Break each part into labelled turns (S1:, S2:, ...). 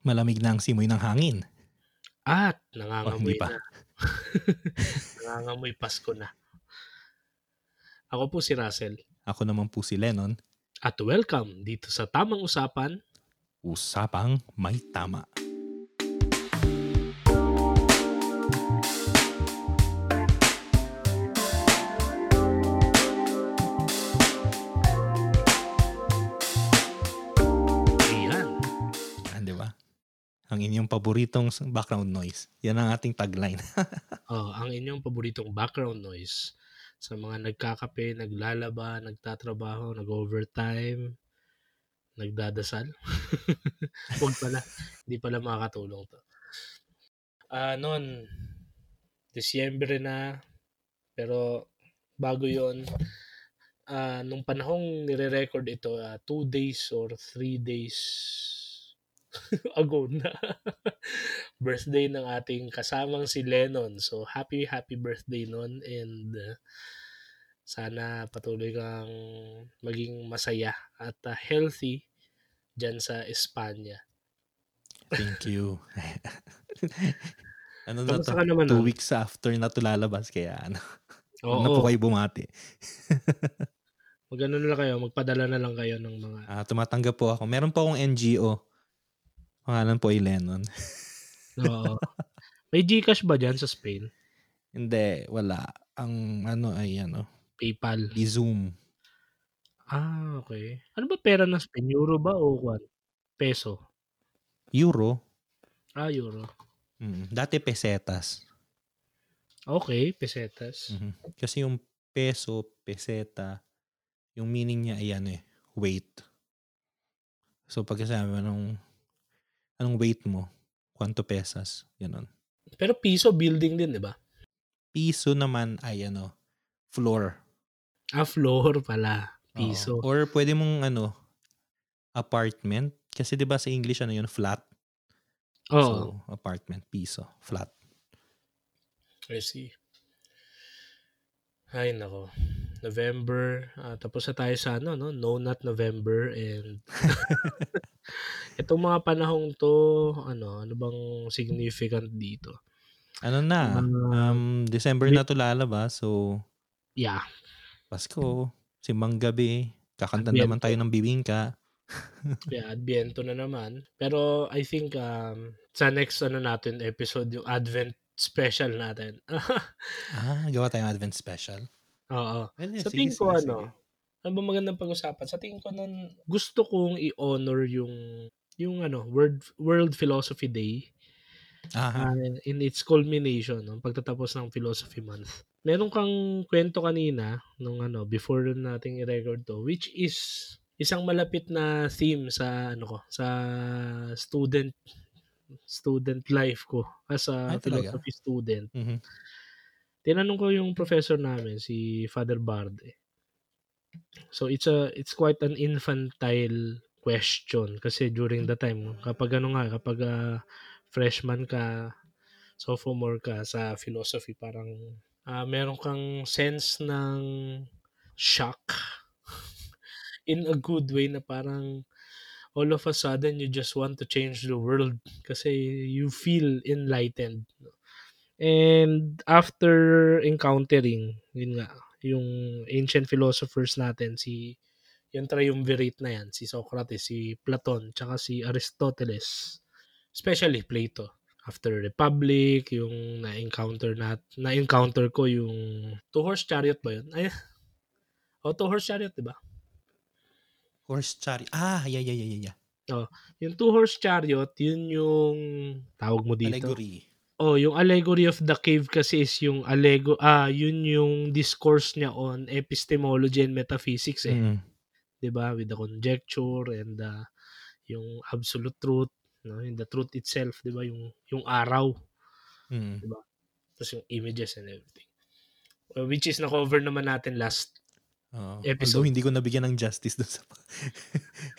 S1: Malamig na ang simoy ng hangin.
S2: At
S1: Oh,
S2: nangangamoy
S1: hindi pa.
S2: na. nangangamoy Pasko na. Ako po si Russell.
S1: Ako naman po si Lennon.
S2: At welcome dito sa Tamang Usapan.
S1: Usapang may tama.
S2: Ayan.
S1: Ang inyong paboritong background noise. Yan ang ating tagline.
S2: Oh, ang inyong paboritong background noise sa mga nagkakape, naglalaba, nagtatrabaho, nag-overtime, nagdadasal. Huwag pala. Hindi pala makakatulong to. Ah, noon, Disyembre na, pero bago yon ah nung panahong nire-record ito, ah, two days or three days ago na birthday ng ating kasamang si Lennon. So, happy, happy birthday nun and uh, sana patuloy kang maging masaya at uh, healthy dyan sa Espanya.
S1: Thank you. ano na to?
S2: ka naman
S1: Two weeks after na to lalabas. Kaya ano,
S2: Oo,
S1: na po kayo bumati.
S2: mag ano na lang kayo, magpadala na lang kayo ng mga
S1: Ah, tumatanggap po ako. Meron po akong NGO. Pangalan po ay Lennon.
S2: Oo. May Gcash ba dyan sa Spain?
S1: Hindi, wala. Ang ano ay ano,
S2: PayPal.
S1: di Zoom.
S2: Ah, okay. Ano ba pera ng Spain? Euro ba o what? Peso?
S1: Euro.
S2: Ah, euro.
S1: Mm, dati pesetas.
S2: Okay, pesetas.
S1: Mhm. Kasi yung peso, peseta, yung meaning niya ay ano eh, weight. So pag sabi mo, anong, weight mo? Kwanto pesas? Ganon.
S2: Pero piso building din, di ba?
S1: Piso naman ay ano, floor.
S2: Ah, floor pala.
S1: Oo.
S2: Piso.
S1: Or pwede mong ano, apartment. Kasi 'di ba sa English ano yun, flat.
S2: Oo.
S1: So, apartment, piso, flat.
S2: I see. Ay, nako. November. ah, tapos na tayo sa ano, no? No Not November. And itong mga panahong to, ano, ano bang significant dito?
S1: Ano na,
S2: Ah,
S1: um, December na to lalabas. So,
S2: Yeah.
S1: Pasko, simbang gabi, kakanta
S2: Adviento.
S1: naman tayo ng bibingka.
S2: Yeah, Adviento na naman. Pero I think um, sa next ano natin episode, yung Advent special natin.
S1: Ah, gawa tayong Advent special.
S2: Oo.
S1: Well,
S2: Sa
S1: sige,
S2: tingin ko,
S1: sige,
S2: ano,
S1: sige.
S2: ano ba magandang pag-usapan? Sa tingin ko nun, gusto kong i-honor yung yung ano, World World Philosophy Day
S1: Aha.
S2: ah, in its culmination, no, pagtatapos ng Philosophy Month. Meron kang kwento kanina nung ano, before nating i-record to, which is isang malapit na theme sa ano ko, sa student student life ko as a
S1: Ay, talaga?
S2: philosophy student.
S1: Mhm.
S2: Tinanong ko yung professor namin si Father Barde. So it's a it's quite an infantile question kasi during the time kapag ano nga kapag ah, freshman ka sophomore ka sa philosophy parang ah, meron kang sense ng shock in a good way na parang all of a sudden you just want to change the world kasi you feel enlightened And after encountering, yun nga, yung ancient philosophers natin, si yung triumvirate na yan, si Socrates, si Platon, tsaka si Aristoteles, especially Plato. After Republic, yung na-encounter na, na-encounter ko yung two-horse chariot ba yun? Ay, oh, two-horse chariot, di ba?
S1: Horse chariot. Ah, yeah, yeah, yeah, yeah, yeah.
S2: Yung two-horse chariot, yun yung tawag mo dito.
S1: Allegory.
S2: Oh, yung allegory of the cave kasi is yung allego ah yun yung discourse niya on epistemology and metaphysics eh,
S1: Mm.
S2: 'di ba? With the conjecture and the yung absolute truth, no? And the truth itself, 'di ba? Yung yung araw,
S1: Mm.
S2: tapos yung images and everything. Uh, which is na-cover naman natin last.
S1: Oo.
S2: Episode.
S1: Although hindi ko nabigyan ng justice doon sa...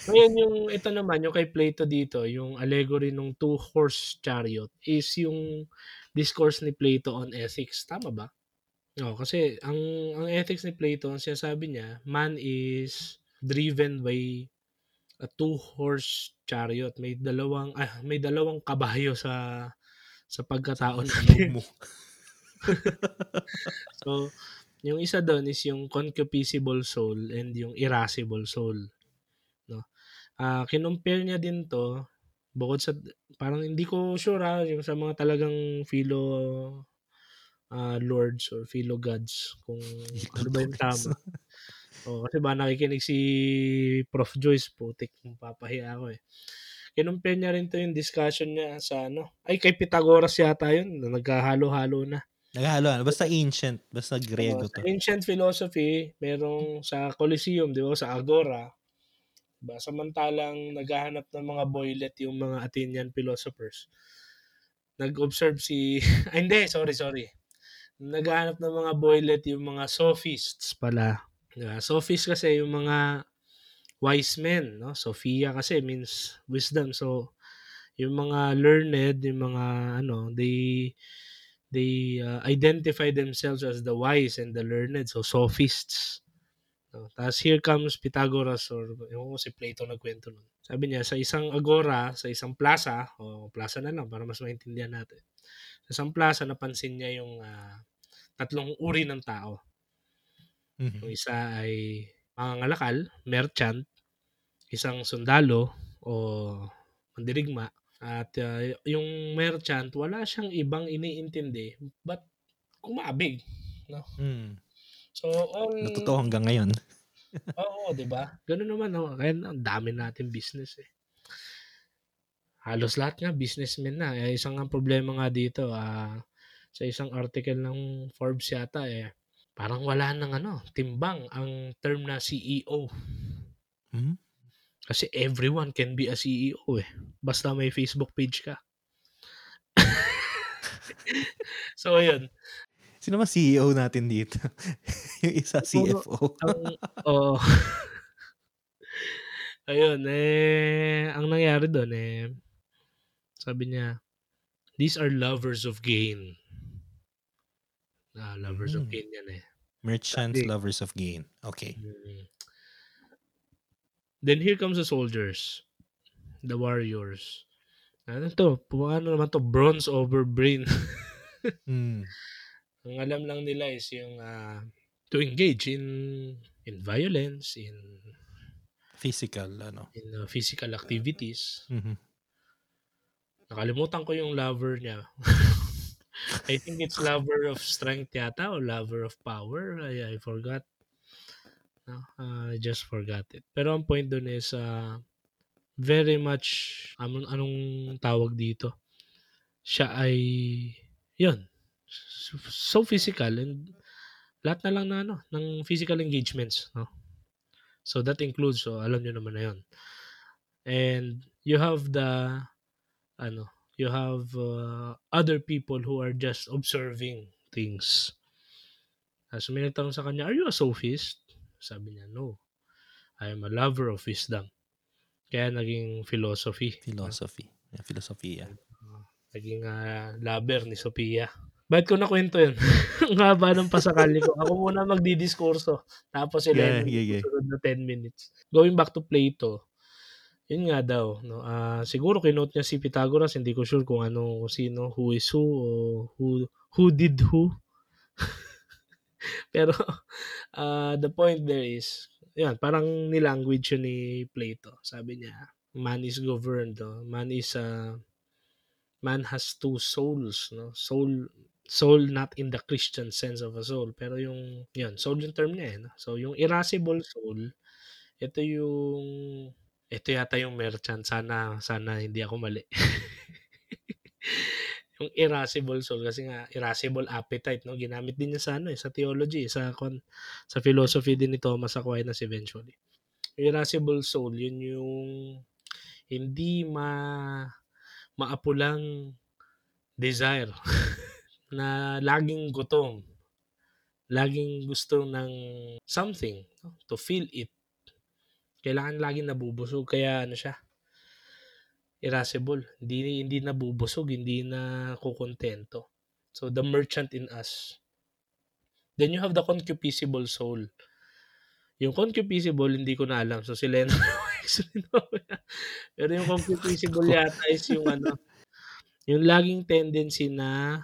S2: Ngayon yung ito naman, yung kay Plato dito, yung allegory ng two-horse chariot is yung discourse ni Plato on ethics. Tama ba? No, kasi ang ang ethics ni Plato, ang sinasabi niya, man is driven by a two-horse chariot. May dalawang ah, may dalawang kabayo sa sa pagkatao natin.
S1: mo.
S2: so, yung isa doon is yung concupiscible soul and yung irascible soul. No? Ah, kinumpare niya din to bukod sa parang hindi ko sure ah, yung sa mga talagang philo ah, lords or philo gods kung ano ba yung tama. Oh, kasi ba nakikinig si Prof. Joyce, putik, papahiya ako eh. Kinumpare niya rin to yung discussion niya sa ano. Ay, kay Pythagoras yata yun. na Nagkahalo-halo na.
S1: Naghalo, ano, basta ancient, basta Grego to.
S2: sa ancient philosophy, merong sa Colosseum, di ba, sa Agora. Diba? Samantalang naghahanap ng mga boylet yung mga Athenian philosophers. Nag-observe si... Ay, hindi, sorry, sorry. Naghahanap ng mga boylet yung mga sophists pala. Diba? Sophists kasi yung mga wise men, no? Sophia kasi means wisdom. So, yung mga learned, yung mga ano, they they uh, identify themselves as the wise and the learned. So, sophists. No? Tapos here comes Pythagoras or yung si Plato nagkwento nun. Sabi niya, sa isang agora, sa isang plaza, o plaza na lang para mas maintindihan natin. Sa isang plaza, napansin niya yung ah, tatlong uri ng tao.
S1: Mhm.
S2: Yung isa ay mangangalakal, merchant, isang sundalo o mandirigma, at uh, yung merchant, wala siyang ibang iniintindi but kumabig.
S1: Mm.
S2: So, all...
S1: Na totoo hanggang ngayon.
S2: Oo, di ba? Ganun naman. No? Kaya ang dami natin business eh. Halos lahat nga businessmen na. Eh, isang ang problema nga dito, ah, sa isang article ng Forbes yata eh, parang wala nang ano, timbang ang term na CEO.
S1: Hmm?
S2: Kasi everyone can be a CEO eh. Basta may Facebook page ka. so, yun.
S1: Sino ba CEO natin dito? yung isa CFO.
S2: Ang, oo. Ayun, eh, ang nangyari doon eh, sabi niya, these are lovers of gain. Ah, lovers of
S1: Mm.
S2: gain yan eh.
S1: Merchants,
S2: Sabi-
S1: lovers of gain. Okay.
S2: Mm. Then here comes the soldiers, the warriors. Ano to? Paano naman to? Bronze over brain.
S1: Mm.
S2: Ang alam lang nila is yung ah, to engage in in violence, in
S1: Physical, ano.
S2: in uh, physical activities.
S1: Mhm.
S2: Nakalimutan ko yung lover niya. I think it's lover of strength yata o lover of power. I, I forgot. No, uh, I just forgot it. Pero ang point dun is uh, very much anong, anong tawag dito? Siya ay yun. So, physical and lahat na lang na ano, ng physical engagements, no? So that includes, so alam niyo naman na yun. And you have the ano, you have uh, other people who are just observing things. Uh, so may nagtanong sa kanya, are you a sophist? Sabi niya, no. I am a lover of wisdom. Kaya naging philosophy.
S1: Philosophy. Yeah, philosophy, yeah.
S2: Naging uh, lover ni Sophia. Bakit ko nakwento yun? Ang haba ng pasakali ko. Ako muna magdidiskurso. Tapos
S1: Yeah,
S2: 11
S1: yeah, yeah.
S2: susunod na 10 minutes. Going back to Plato, yun nga daw. No? Ah, siguro kinote niya si Pythagoras. Hindi ko sure kung ano, kung sino, who is who, o who, who did who. Pero ah, the point there is, yan, parang nilanguage yun ni Plato. Sabi niya, man is governed. No? Man is, uh, man has two souls. No? Soul, soul not in the Christian sense of a soul. Pero yung, yan, soul yung term niya. Eh, no? So, yung irascible soul, ito yung, ito yata yung merchant. Sana, sana hindi ako mali. yung irascible soul kasi nga irascible appetite no? Ginamit din niya sa ano eh, sa theology sa kon sa philosophy din ni Thomas Aquinas eventually. Irascible soul yun yung hindi ma maapulang desire na laging gutom laging gusto ng something no? to feel it. Kailangan laging nabubusog kaya ano siya irascible. Hindi, hindi nabubusog, hindi na kukontento. So, the merchant in us. Then you have the concupiscible soul. Yung concupiscible, hindi ko na alam. So, si Lena actually, no. Pero yung concupiscible yata is yung ano, yung laging tendency na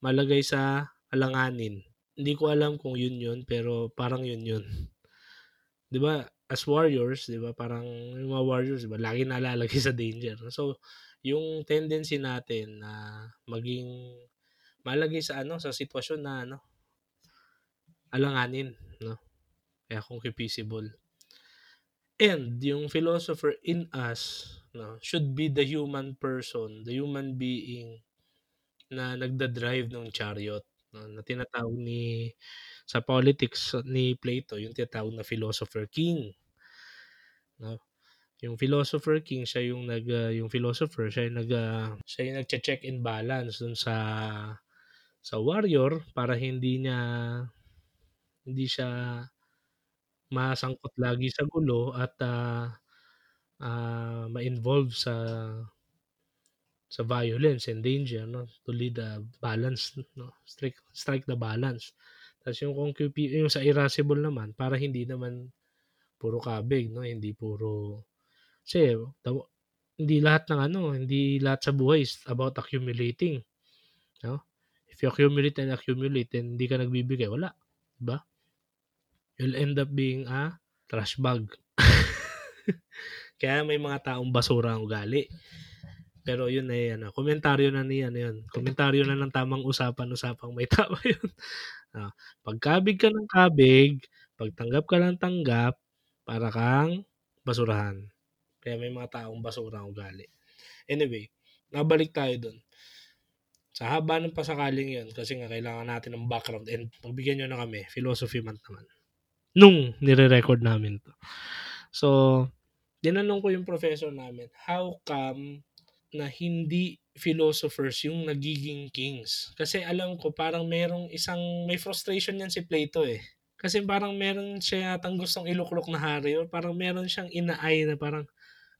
S2: malagay sa alanganin. Hindi ko alam kung yun yun, pero parang yun yun. 'Di ba? As warriors, 'di ba? Parang yung mga warriors, 'di ba? Lagi nalalagay sa danger. So, yung tendency natin na maging malagay sa ano, sa sitwasyon na ano, alanganin, no? Kaya concupiscible. And yung philosopher in us, no, should be the human person, the human being na nagda-drive ng chariot, no, na tinatawag ni sa politics ni Plato, yung tinatawag na philosopher king. No? Yung philosopher king, siya yung nag uh, yung philosopher, siya yung nag uh, siya yung nagche-check and balance dun sa sa warrior para hindi niya hindi siya masangkot lagi sa gulo at uh, uh, ma-involve sa sa violence and danger no? To lead the balance no? Strike strike the balance. Tapos yung concupi yung sa irascible naman para hindi naman puro kabig no? Hindi puro kasi hindi lahat ng ano hindi lahat sa buhay is about accumulating no? If you accumulate and accumulate then hindi ka nagbibigay wala di ba you'll end up being a trash bag. Kaya may mga taong basura ang ugali. Pero yun ay ano, komentaryo na niya ano yun. Komentaryo na ng tamang usapan-usapang may tama yun. Uh, pagkabig ka ng kabig, pagtanggap ka ng tanggap, para kang basurahan. Kaya may mga taong basura ang ugali. Anyway, nabalik tayo dun. Sa haba ng pasakaling yun, kasi nga kailangan natin ng background and pagbigyan nyo na kami, philosophy month naman nung nire-record namin to. So, dinanong ko yung professor namin, how come na hindi philosophers yung nagiging kings? Kasi alam ko parang merong isang, may frustration yan si Plato eh. Kasi parang meron siya yatang gustong iluklok na hari or parang meron siyang inaay na parang,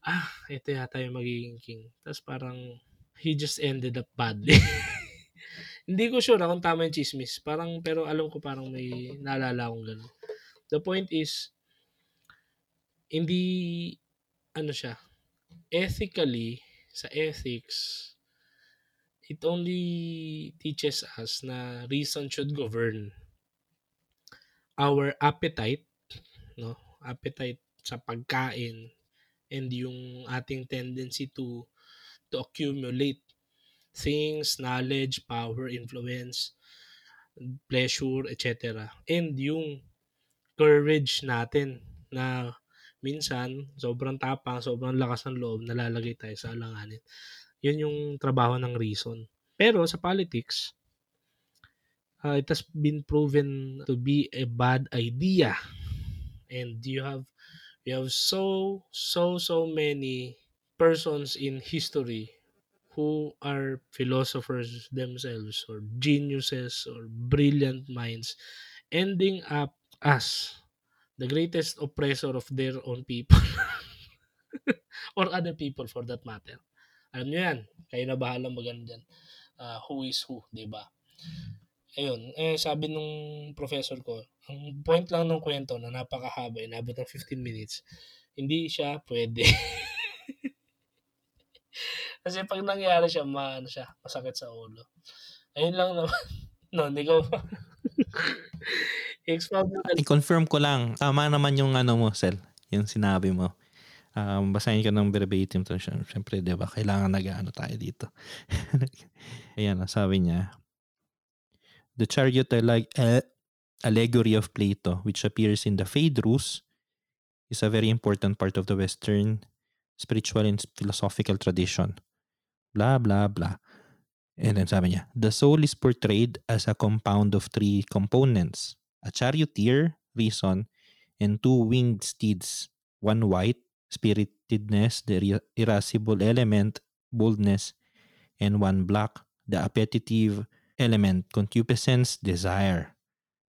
S2: ah, ito yata yung magiging king. Tapos parang, he just ended up badly. Hindi ko sure kung tama yung chismis. Parang, pero alam ko parang may naalala akong gano'n. The point is, hindi, ano siya, ethically, sa ethics, it only teaches us na reason should govern our appetite, no? Appetite sa pagkain and yung ating tendency to to accumulate things, knowledge, power, influence, pleasure, etc. And yung courage natin na minsan sobrang tapang, sobrang lakas ng loob, nalalagay tayo sa alanganin. Yun yung trabaho ng reason. Pero sa politics, uh, it has been proven to be a bad idea. And you have you have so so so many persons in history who are philosophers themselves or geniuses or brilliant minds ending up as the greatest oppressor of their own people or other people for that matter. Alam niyo yan. Kayo na bahala magano dyan. Uh, who is who, di ba? Ayun, eh, sabi nung professor ko, ang point lang ng kwento na napakahaba, inabot ng 15 minutes, hindi siya pwede. Kasi pag nangyari siya, ma, ano siya, masakit sa ulo. Ayun lang naman. no, hindi ko
S1: I-confirm ko lang. Tama naman yung ano mo, Sel. Yung sinabi mo. Um, basahin ko ng verbatim to. Siyempre, di ba? Kailangan nag-ano tayo dito. Ayan, sabi niya. The chariot like uh, allegory of Plato, which appears in the Phaedrus, is a very important part of the Western spiritual and philosophical tradition. Blah, blah, blah. And then sabi niya, the soul is portrayed as a compound of three components a charioteer, reason, and two winged steeds, one white, spiritedness, the irascible element, boldness, and one black, the appetitive element, concupiscence, desire.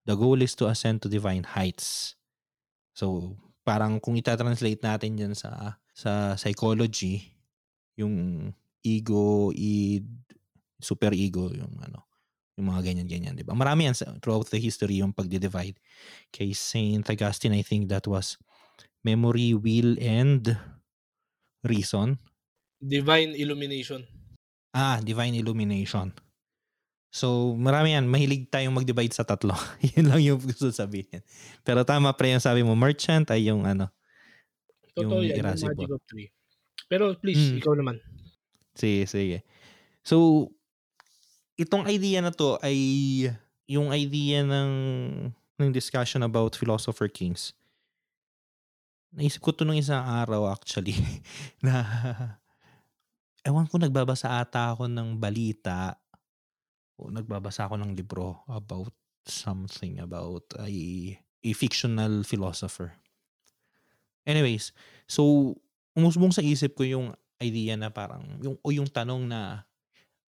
S1: The goal is to ascend to divine heights. So, parang kung ita-translate natin dyan sa, sa psychology, yung ego, id, super ego, yung ano, Yung mga ganyan-ganyan, di ba? Marami yan throughout the history yung pagdi-divide. Kay Saint Augustine, I think that was memory, will, and reason.
S2: Divine illumination.
S1: Ah, divine illumination. So, marami yan. Mahilig tayong mag-divide sa tatlo. Yun lang yung gusto sabihin. Pero tama pre yung sabi mo, merchant ay yung ano.
S2: Totoo
S1: yung
S2: yan, yung
S1: irascible.
S2: magic of three. Pero please,
S1: Mm.
S2: ikaw naman.
S1: Sige, sige. So, itong idea na to ay yung idea ng ng discussion about philosopher kings. Naisip ko to nung isang araw actually na ewan ko nagbabasa ata ako ng balita o nagbabasa ako ng libro about something about a, a fictional philosopher. Anyways, so umusbong sa isip ko yung idea na parang yung o yung tanong na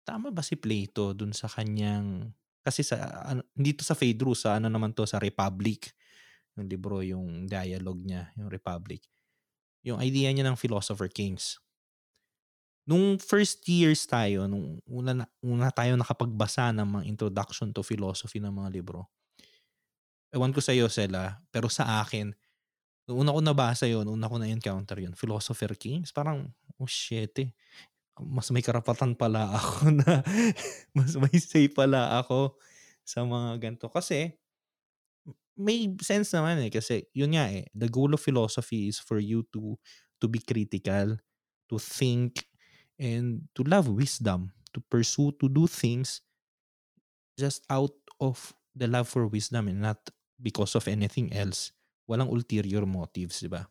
S1: tama ba si Plato dun sa kanyang kasi sa ano, dito sa Phaedrus sa ano naman to sa Republic yung libro yung dialogue niya yung Republic. Yung idea niya ng philosopher kings. Nung first years tayo nung una, na, una tayo nakapagbasa ng mga introduction to philosophy ng mga libro ewan ko sa iyo Sela pero sa akin nung una ko nabasa yun una ko na-encounter yun philosopher kings. Parang oh shit eh mas may karapatan pala ako na mas may say pala ako sa mga ganito. Kasi may sense naman eh kasi yun nga eh the goal of philosophy is for you to to be critical, to think and to love wisdom, to pursue to do things just out of the love for wisdom and not because of anything else. Walang ulterior motives, di ba?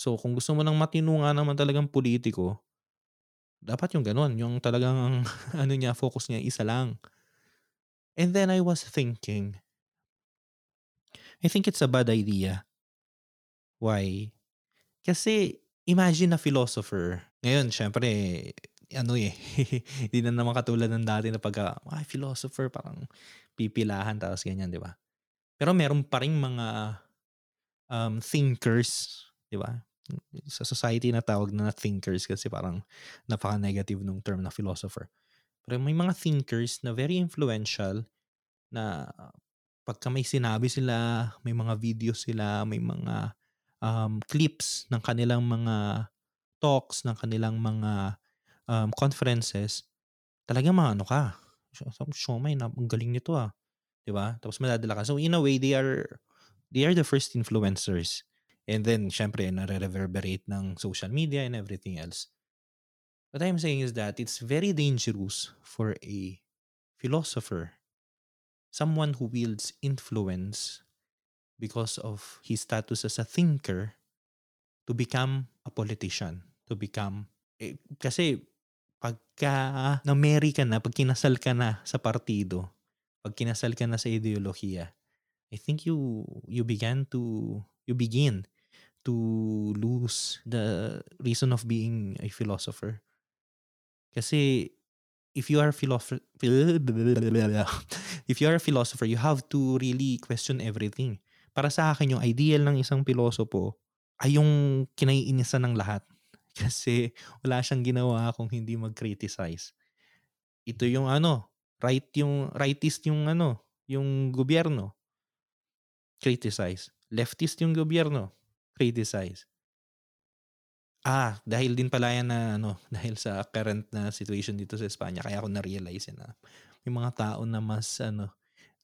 S1: So kung gusto mo ng matino nga naman talagang politiko, dapat yung ganun, yung talagang ano niya, focus niya isa lang. And then I was thinking, I think it's a bad idea. Why? Kasi imagine a philosopher. Ngayon, syempre, ano eh, hindi na naman katulad ng dati na pagka, ay, philosopher, parang pipilahan, tapos ganyan, di ba? Pero meron pa rin mga um, thinkers, di ba? Sa society na tawag na thinkers kasi parang napaka-negative nung term na philosopher. Pero may mga thinkers na very influential na pagka may sinabi sila, may mga videos sila, may mga um, clips ng kanilang mga talks, ng kanilang mga um, conferences, talagang mga ano ka. Na, ang galing nito ah. ba? Tapos madadala ka. So in a way, they are they are the first influencers. And then, syempre, nare-reverberate ng social media and everything else. What I'm saying is that it's very dangerous for a philosopher, someone who wields influence because of his status as a thinker, to become a politician, to become... Eh, kasi pagka na-marry ka na, pag kinasal ka na sa partido, pag kinasal ka na sa ideolohiya, I think you you began to you begin to lose the reason of being a philosopher. Kasi if you are a philosopher if you are a philosopher, you have to really question everything. Para sa akin, yung ideal ng isang pilosopo ay yung kinaiinisan ng lahat. Kasi wala siyang ginawa kung hindi mag-criticize. Ito yung ano, right yung rightist yung ano, yung gobyerno. Criticize. Leftist yung gobyerno. Criticize. Ah, dahil din pala yan na ano, dahil sa current na situation dito sa Espanya, kaya ako na-realize na may mga tao na mas ano,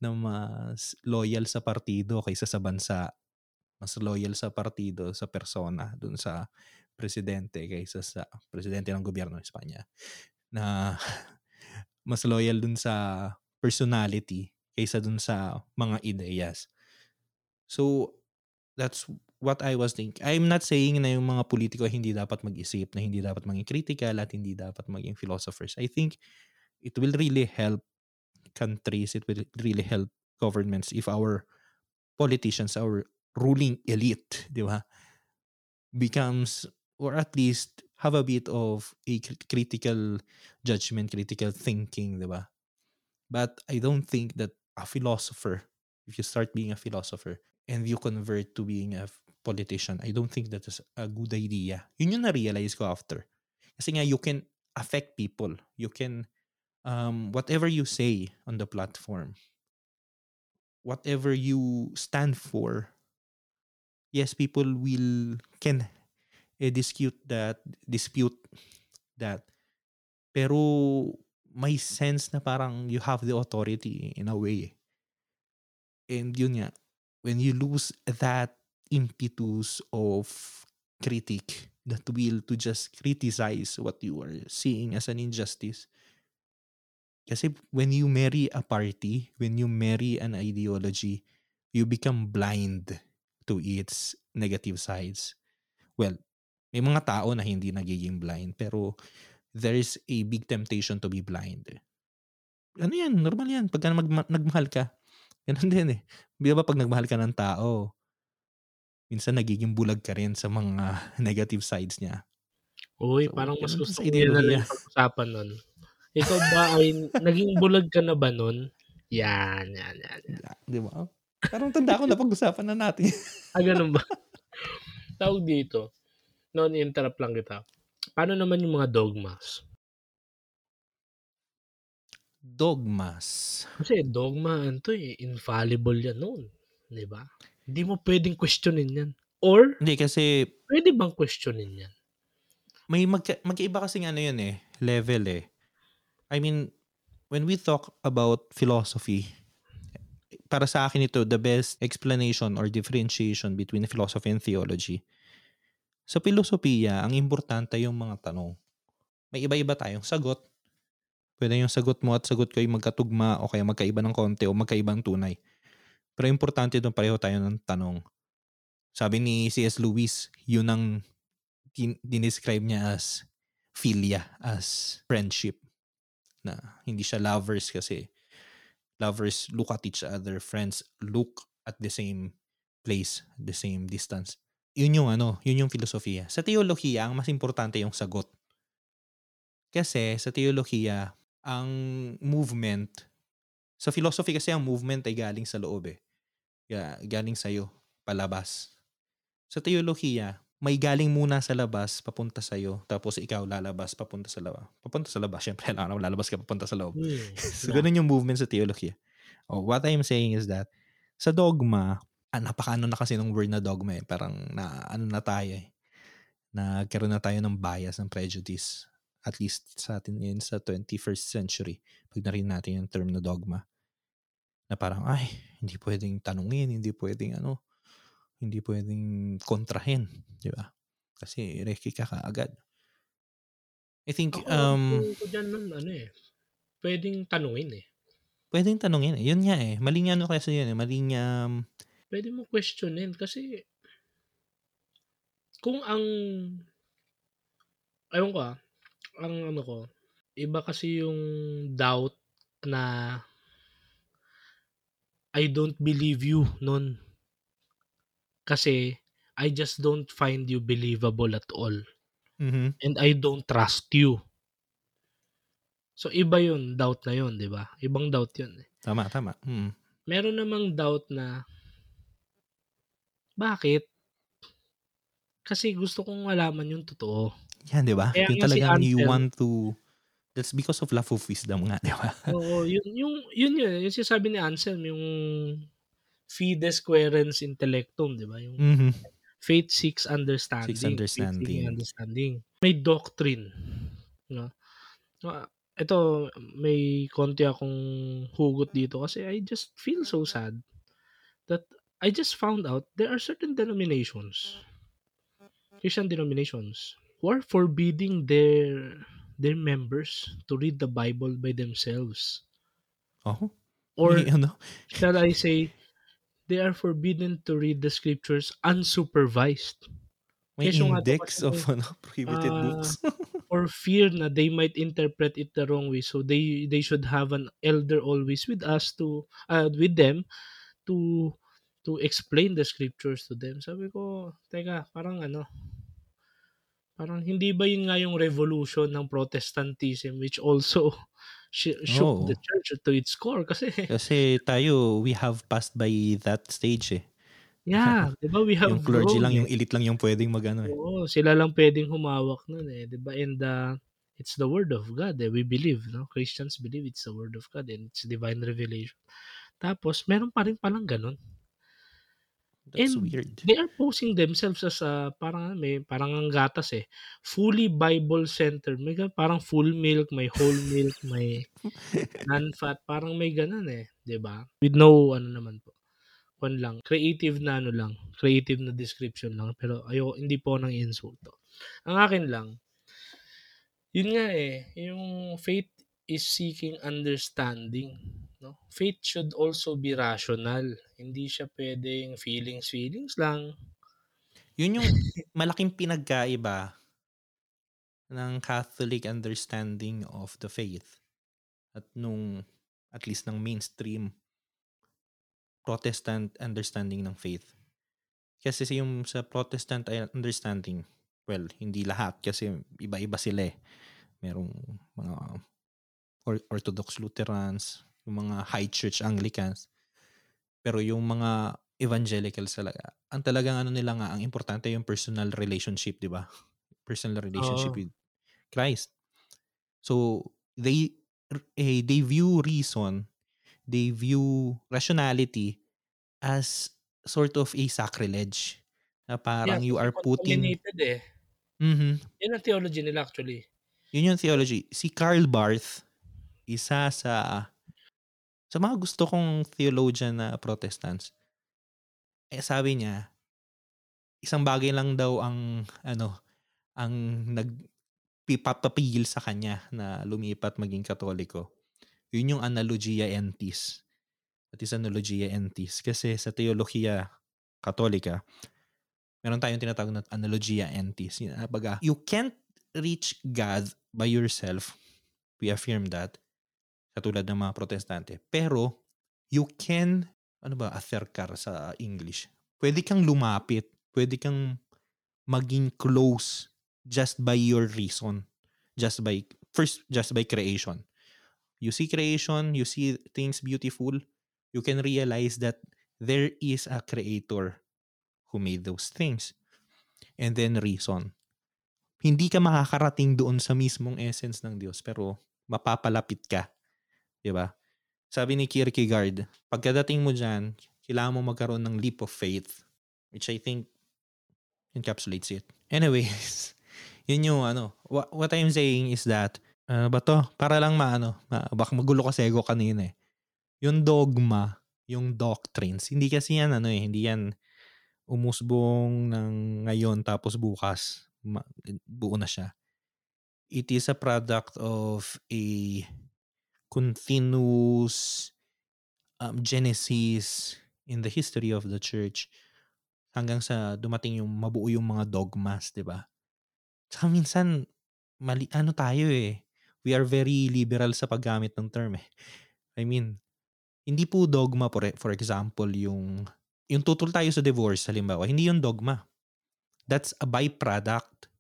S1: na mas loyal sa partido kaysa sa bansa. Mas loyal sa partido, sa persona, dun sa presidente kaysa sa presidente ng gobyerno ng Espanya. Na mas loyal dun sa personality kaysa dun sa mga ideyas. So, that's what I was thinking. I'm not saying na yung mga politiko hindi dapat mag-isip, na hindi dapat maging critical at hindi dapat maging philosophers. I think it will really help countries, it will really help governments if our politicians, our ruling elite, di ba, becomes, or at least have a bit of a cr- critical judgment, critical thinking, di ba? But I don't think that a philosopher, if you start being a philosopher, and you convert to being a politician, I don't think that is a good idea. Yun yung na-realize ko after. Kasi nga, you can affect people. You can, um, whatever you say on the platform, whatever you stand for, yes, people will can eh, dispute that dispute that. Pero may sense na parang you have the authority in a way. And yun nga, when you lose that impetus of critic, that will to just criticize what you are seeing as an injustice. Kasi when you marry a party, when you marry an ideology, you become blind to its negative sides. Well, may mga tao na hindi nagiging blind, pero there is a big temptation to be blind. Ano yan? Normal yan. Pagka magma- nagmahal ka, ganun din eh. Di ba pag nagmahal ka ng tao, minsan nagiging bulag ka rin sa mga negative sides niya.
S2: Uy,
S1: So,
S2: parang mas gusto ko yan na lang pag-usapan nun. Ikaw ba ay naging bulag ka na ba nun? Yan, yan, yan. yan.
S1: Di ba? Parang tanda ko na pag-usapan na natin.
S2: Ah, ganun ba? Tawag dito. Noon, interrupt lang kita. Paano naman yung mga dogmas?
S1: Dogmas.
S2: Kasi dogma, ano to eh, infallible yan noon. Di ba? Hindi mo pwedeng questionin yan. Or,
S1: Hindi kasi
S2: pwede bang questionin yan?
S1: may magka, magkaiba kasing ano yun eh, level eh. I mean, when we talk about philosophy, para sa akin ito, the best explanation or differentiation between philosophy and theology. Sa filosofiya, ang importante yung mga tanong. May iba-iba tayong sagot. Pwede yung sagot mo at sagot ko ay magkatugma o kaya magkaiba ng konti o magkaibang tunay. Pero importante doon pareho tayo ng tanong. Sabi ni C.S. Lewis, yun ang din- dinescribe niya as philia, as friendship. Na hindi siya lovers kasi lovers look at each other, friends look at the same place, the same distance. Yun yung ano, yun yung filosofiya. Sa teolohiya, ang mas importante yung sagot. Kasi sa teolohiya, ang movement, sa philosophy kasi ang movement ay galing sa loob eh. Galing sa'yo, palabas. Sa teolohiya, may galing muna sa labas, papunta sa'yo, tapos ikaw lalabas, papunta sa labas. Papunta sa labas, syempre, alam mo, lalabas ka, papunta sa loob.
S2: Hmm.
S1: so, ganun yung movement sa teolohiya. Oh, what I'm saying is that, sa dogma, ah, napaka-ano na kasi ng word na dogma eh. Parang na, ano na tayo eh. Nagkaroon na tayo ng bias, ng prejudice. At least sa atin ngayon sa 21st century. Pag narinig natin yung term na dogma. Na parang, ay, hindi pwedeng tanungin, hindi pwedeng ano, hindi pwedeng kontrahin. Di ba? Kasi reki ka kaagad. I think,
S2: Ako,
S1: um,
S2: tingin ko dyan nun, ano eh, pwedeng tanungin eh.
S1: pwedeng tanungin eh. Yun nga eh. Maling ano kasi yun eh. Maling, um,
S2: Pwede mo questionin kasi kung ang ayun ko ah, ang ano ko, iba kasi yung doubt na I don't believe you nun. Kasi I just don't find you believable at all.
S1: mhm.
S2: And I don't trust you. So iba yun, doubt na yun, di ba? Ibang doubt yun. eh.
S1: tama, tama. Mm.
S2: Meron namang doubt na bakit? Kasi gusto kong malaman yung totoo.
S1: Yan, di ba?
S2: Kaya
S1: Yung
S2: nga si
S1: talagang you want to, that's because of love of wisdom nga, di ba?
S2: Oo, yun, yung, yun yun, yung sinasabi ni Anselm, yung fides querens intellectum, di ba? Yung
S1: Mhm.
S2: faith seeks understanding.
S1: Seeks
S2: faith
S1: understanding.
S2: seeking understanding. May doctrine. No? Ah, Ito, may konti akong hugot dito kasi I just feel so sad that I just found out there are certain denominations, Christian denominations, who are forbidding their their members to read the Bible by themselves.
S1: Oh,
S2: Or
S1: may ano?
S2: shall I say, they are forbidden to read the scriptures unsupervised.
S1: May
S2: Kesyo
S1: index of ano, prohibited
S2: ah,
S1: books.
S2: or fear na they might interpret it the wrong way so they they should have an elder always with us to uh, with them to to explain the scriptures to them sabi ko teka parang ano parang hindi ba yun nga yung revolution ng protestantism which also sh- shook
S1: Oo.
S2: the church to its core kasi
S1: Kasi tayo, we have passed by that stage eh.
S2: yeah di ba we have
S1: Yung clergy
S2: grown
S1: lang,
S2: eh.
S1: yung elite lang yung pwedeng magano eh.
S2: Oo, sila lang pwedeng humawak nun eh, 'di ba? And uh, it's the word of God eh. We believe, no? Christians believe it's the word of God and it's divine revelation. Tapos meron pa rin palang ganun.
S1: That's
S2: And
S1: weird.
S2: they are posing themselves as a parang may parang ang gatas eh. Fully Bible centered. May parang full milk, may whole milk, may non-fat, parang may ganun eh, 'di ba? With no ano naman po. Kwan lang, creative na ano lang, creative na description lang pero ayo hindi po nang insulto. Ang akin lang, yun nga eh, yung faith is seeking understanding. No? Faith should also be rational. Hindi siya pwedeng feelings, feelings lang.
S1: Yun yung malaking pinagkaiba ng Catholic understanding of the faith at nung at least ng mainstream Protestant understanding ng faith. Kasi yung sa Protestant understanding, well, hindi lahat kasi iba-iba sila eh. Merong mga or- Orthodox Lutherans, yung mga High Church Anglicans. Pero yung mga evangelicals talaga, ang talagang ano nila nga, ang importante yung personal relationship, di ba? Personal relationship
S2: Oo.
S1: with Christ. So, they eh, they view reason, they view rationality as sort of a sacrilege. Na parang
S2: Yeah,
S1: you are putting...
S2: eh.
S1: Mhm.
S2: Yun ang theology nila actually.
S1: Yun yung theology. Si Karl Barth, isa sa sa mga gusto kong theologian na Protestants, eh sabi niya, isang bagay lang daw ang ano, ang nag papapigil sa kanya na lumipat maging katoliko. Yun yung analogia entis. At is analogia entis. Kasi sa teolohiya katolika, meron tayong tinatawag na analogia entis. Baga, you can't reach God by yourself. We affirm that. Katulad ng mga protestante. Pero, you can, ano ba, atherkar sa English. Pwede kang lumapit. Pwede kang maging close just by your reason. Just by, first, just by creation. You see creation, you see things beautiful, you can realize that there is a creator who made those things. And then reason. Hindi ka makakarating doon sa mismong essence ng Diyos, pero mapapalapit ka. 'Di ba? Sabi ni Kierkegaard, pagkadating mo dyan, kailangan mo magkaroon ng leap of faith, which I think encapsulates it. Anyways, yun yung ano, what, what I'm saying is that, ano ba to? Para lang maano, ma, baka magulo kasi ako kanina eh. Yung dogma, yung doctrines, hindi kasi yan ano eh, hindi yan umusbong ng ngayon tapos bukas ma, buo na siya. It is a product of a continuous um, genesis in the history of the church hanggang sa dumating yung mabuo yung mga dogmas, 'di ba? Tsaka minsan mali ano tayo eh. We are very liberal sa paggamit ng term eh. I mean, hindi po dogma for, for example yung yung tutol tayo sa divorce halimbawa, hindi yung dogma. That's a byproduct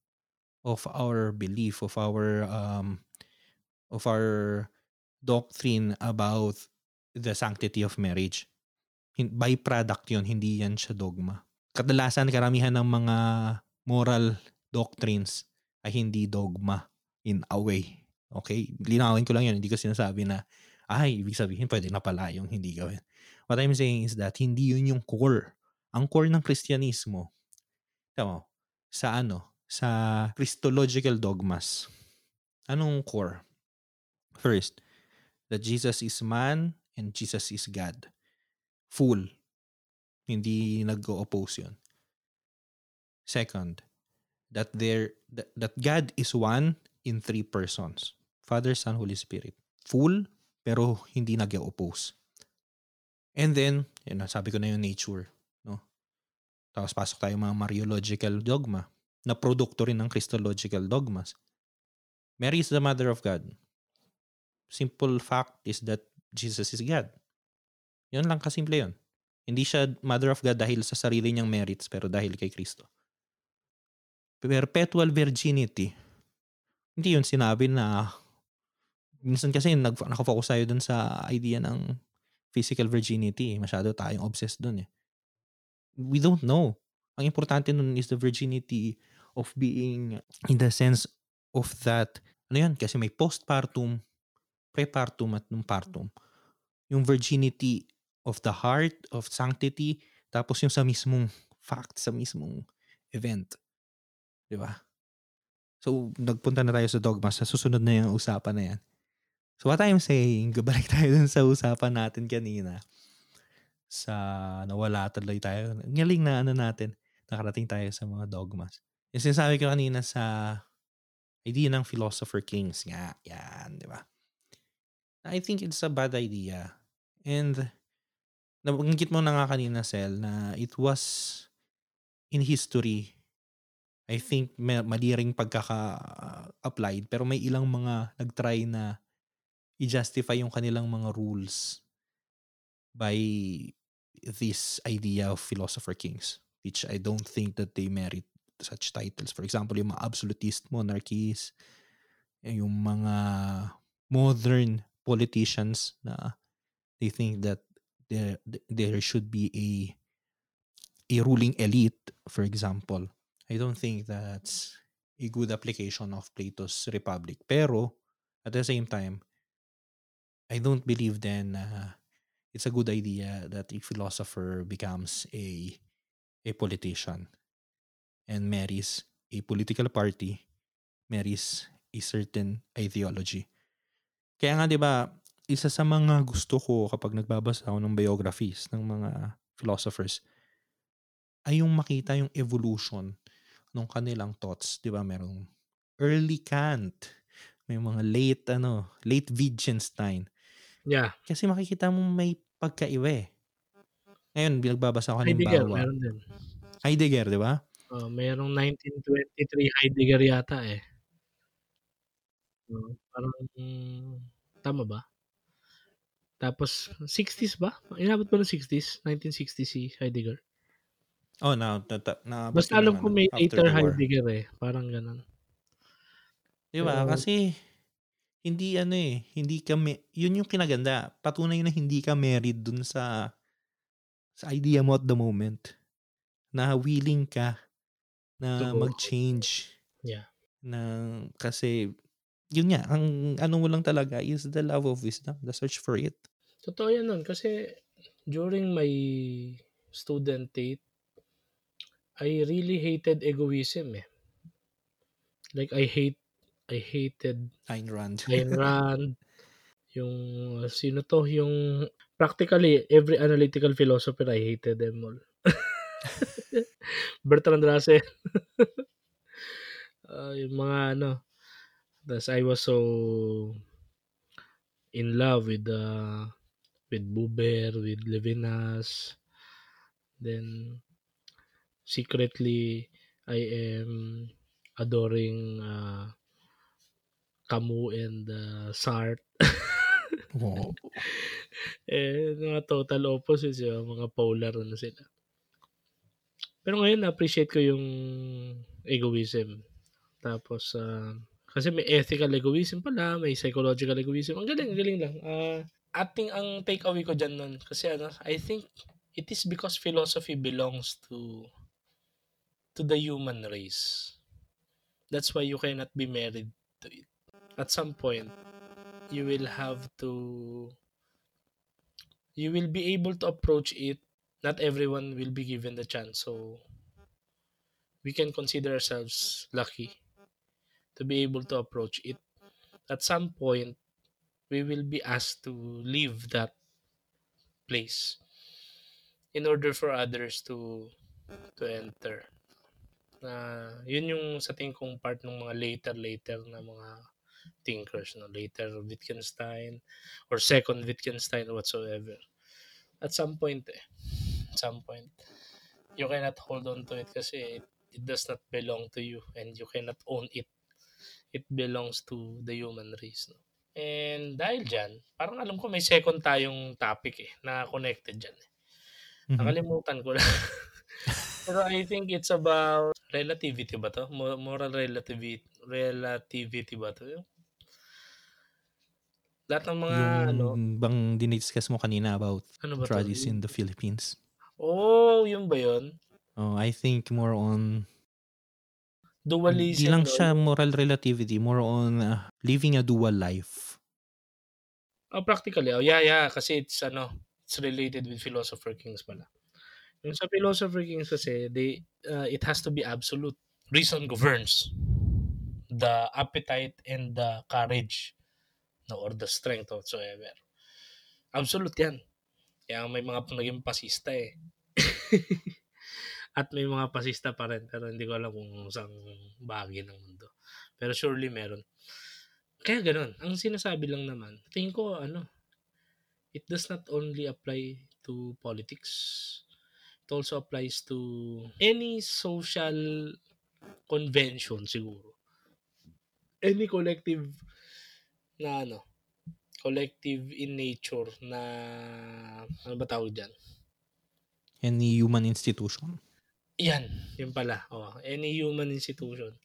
S1: of our belief of our um of our doctrine about the sanctity of marriage. Byproduct yun, hindi yan siya dogma. Kadalasan karamihan ng mga moral doctrines ay hindi dogma in a way. Okay? Linawin ko lang yun. Hindi ko sinasabi na, ay, ibig sabihin, pwede na pala yung hindi gawin. What I'm saying is that hindi yun yung core. Ang core ng Kristyanismo, tama sa ano, sa Christological dogmas. Anong core? First, that Jesus is man and Jesus is God. Full. Hindi nag-oppose yun. Second, that there that, that God is one in three persons. Father, Son, Holy Spirit. Full, pero hindi nag-oppose. And then, yun sabi ko na yung nature. No? Tapos pasok tayo mga Mariological dogma na produkto rin ng Christological dogmas. Mary is the mother of God. Simple fact is that Jesus is God. Yun lang kasimple yun. Hindi siya mother of God dahil sa sarili niyang merits pero dahil kay Kristo. Perpetual virginity. Hindi yun sinabi na minsan kasi nag, nakafocus tayo dun sa idea ng physical virginity. Masyado tayong obsessed dun eh. We don't know. Ang importante nun is the virginity of being in the sense of that, ano yan, kasi may postpartum, prepartum at nung partum. Yung virginity of the heart, of sanctity, tapos yung sa mismong fact, sa mismong event. Di ba? So, nagpunta na tayo sa dogma. Sa susunod na yung usapan na yan. So, what I'm saying, gabalik tayo dun sa usapan natin kanina. Sa nawala tuloy tayo. Ngaling na ano natin, nakarating tayo sa mga dogmas. Yung sinasabi ko kanina sa idea ng philosopher kings nga. Yan, di ba? I think it's a bad idea. And nabanggit mo na nga kanina, Sel, na it was in history, I think may, mali ring pagkaka-applied pero may ilang mga nagtry na i-justify yung kanilang mga rules by this idea of philosopher kings which I don't think that they merit such titles. For example, yung mga absolutist monarchies, yung mga modern politicians na they think that there there should be a a ruling elite, for example. I don't think that's a good application of Plato's Republic. Pero at the same time, I don't believe then uh, it's a good idea that a philosopher becomes a a politician and marries a political party, marries a certain ideology. Kaya nga 'di ba, isa sa mga gusto ko kapag nagbabasa ako ng biographies ng mga philosophers ay yung makita yung evolution ng kanilang thoughts, 'di ba? Merong early Kant, may mga late ano, late Wittgenstein.
S2: Yeah.
S1: Kasi makikita mo may pagkaiba eh. Ngayon, binagbabasa ko
S2: Heidegger,
S1: halimbawa.
S2: meron din.
S1: Heidegger, di ba?
S2: Oh, merong 1923 Heidegger yata eh. Oh, parang tama ba? Tapos 60s ba? Inabot ba ng 60s? 1960 si Heidegger.
S1: Oh, na, na, na, na
S2: Basta alam ko may later Heidegger eh. Parang ganun.
S1: Di ba? So, Kasi hindi ano eh, hindi ka, yun yung kinaganda. Patunay na hindi ka married dun sa sa idea mo at the moment. Na willing ka na mag-change.
S2: Yeah.
S1: Na, kasi, yun nga, ang ano mo lang talaga is the love of wisdom, the search for it.
S2: Totoo yan nun. Kasi, during my student date, I really hated egoism eh. Like I hate I hated
S1: Ayn Rand.
S2: Ayn Rand. yung sino to yung practically every analytical philosopher I hated them all. Bertrand Russell. uh, yung mga ano Thus I was so in love with uh, with Buber, with Levinas. Then secretly I am adoring uh, Camus and uh, Sartre.
S1: wow.
S2: eh, mga total opposites yun, mga polar na sila. Pero ngayon, na-appreciate ko yung egoism. Tapos, uh, kasi may ethical egoism pala, may psychological egoism. Ang galing, galing lang. Uh, ating ang takeaway ko dyan nun, kasi ano, I think it is because philosophy belongs to to the human race. That's why you cannot be married to it. At some point, you will have to you will be able to approach it. Not everyone will be given the chance. So we can consider ourselves lucky to be able to approach it. At some point, we will be asked to leave that place in order for others to to enter. Na yun yung sa tingin kong part ng mga later later na mga thinkers no? Later Wittgenstein or second Wittgenstein or whatsoever. At some point eh. At some point you cannot hold on to it kasi it, it does not belong to you and you cannot own it it belongs to the human race no and dahil dyan parang alam ko may second tayong topic eh na connected dyan eh. Mm-hmm. nakalimutan ko lang Pero I think it's about relativity ba to? Moral relativity, relativity ba to? Lahat ng mga
S1: yung
S2: ano.
S1: bang diniscuss mo kanina about
S2: ano
S1: tragedies in the Philippines.
S2: Oh, yun ba yun?
S1: Oh, I think more on
S2: dualism.
S1: Di lang siya moral relativity, more on uh, living a dual life.
S2: Oh, practically. Oh, yeah, yeah. Kasi it's ano, it's related with philosopher kings pala. Yung sa Philosopher Kings kasi, they, uh, it has to be absolute. Reason governs the appetite and the courage no, or the strength whatsoever. Absolute yan. Kaya may mga naging pasista eh. At may mga pasista pa rin pero hindi ko alam kung saan bahagi ng mundo. Pero surely meron. Kaya ganun. Ang sinasabi lang naman, tingin ko ano, it does not only apply to politics. It also applies to any social convention siguro. Any collective na ano, collective in nature na ano ba tawag dyan?
S1: Any human institution.
S2: Yan, yun pala. Oh, any human institution.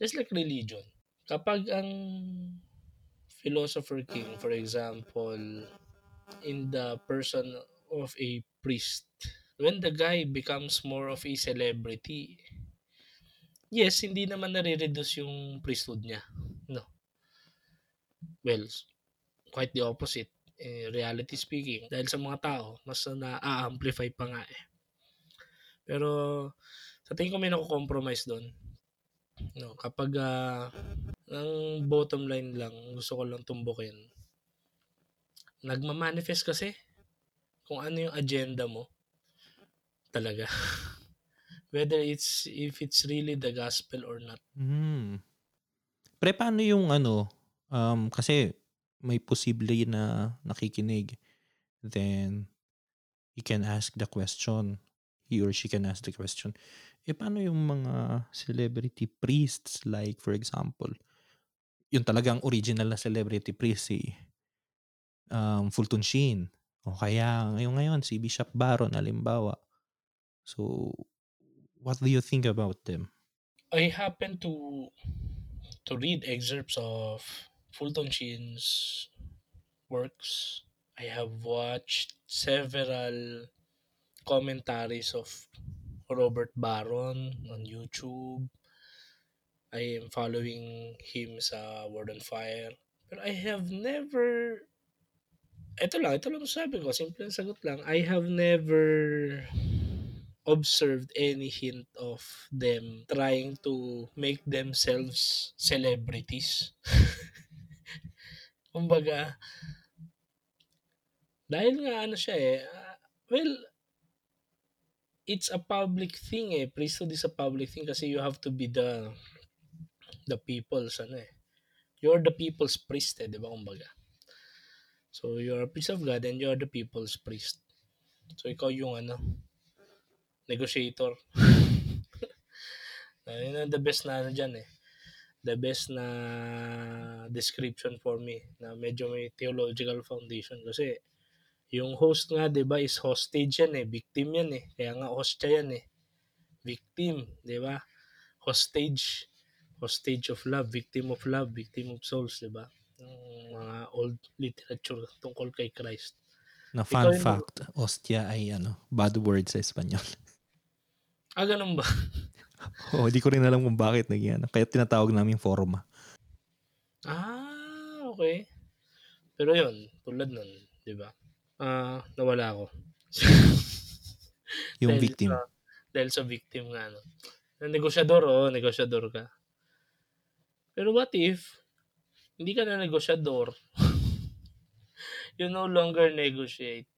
S2: Just like religion. Kapag ang philosopher king, for example, in the person of a priest, when the guy becomes more of a celebrity, yes, hindi naman nare-reduce yung priesthood niya. No. Well, quite the opposite. Eh, reality speaking, dahil sa mga tao, mas na-amplify pa nga eh. Pero sa tingin ko may nako-compromise doon. No, kapag uh, ang bottom line lang, gusto ko lang tumbukin. Nagma-manifest kasi kung ano yung agenda mo. Talaga. Whether it's if it's really the gospel or not.
S1: Hmm. Pre, paano yung ano, um, kasi may posible na nakikinig. Then, you can ask the question he or she can ask the question, eh paano yung mga celebrity priests like for example, yung talagang original na celebrity priest si um, Fulton Sheen o kaya ngayon ngayon si Bishop Baron halimbawa. So, what do you think about them?
S2: I happen to to read excerpts of Fulton Sheen's works. I have watched several commentaries of Robert Baron on YouTube. I am following him sa Word on Fire. Pero I have never ito lang, ito lang sabi ko, simple sagot lang. I have never observed any hint of them trying to make themselves celebrities. Kumbaga, dahil nga ano siya eh, uh, well, it's a public thing eh. Priesthood is a public thing kasi you have to be the the people's ano eh. You're the people's priest eh, di ba kumbaga? So, you're a priest of God and you're the people's priest. So, ikaw yung ano, negotiator. Yun the best na ano dyan eh. The best na description for me na medyo may theological foundation kasi yung host nga, di ba, is hostage yan eh. Victim yan eh. Kaya nga host siya yan eh. Victim, di ba? Hostage. Hostage of love, victim of love, victim of souls, di ba? Yung mga old literature tungkol kay Christ.
S1: Na fun Ikaw fact, yung... hostia ay ano, bad word sa Espanyol.
S2: Ah, ganun ba?
S1: oh, hindi ko rin alam kung bakit naging ano. Kaya tinatawag namin forma.
S2: Ah, okay. Pero yun, tulad nun, di ba? Ah, nawala ako.
S1: yung dahil victim.
S2: Sa, dahil sa victim nga, no. Negosyador, oh, negosyador ka. Pero what if, hindi ka na negosyador, you no longer negotiate.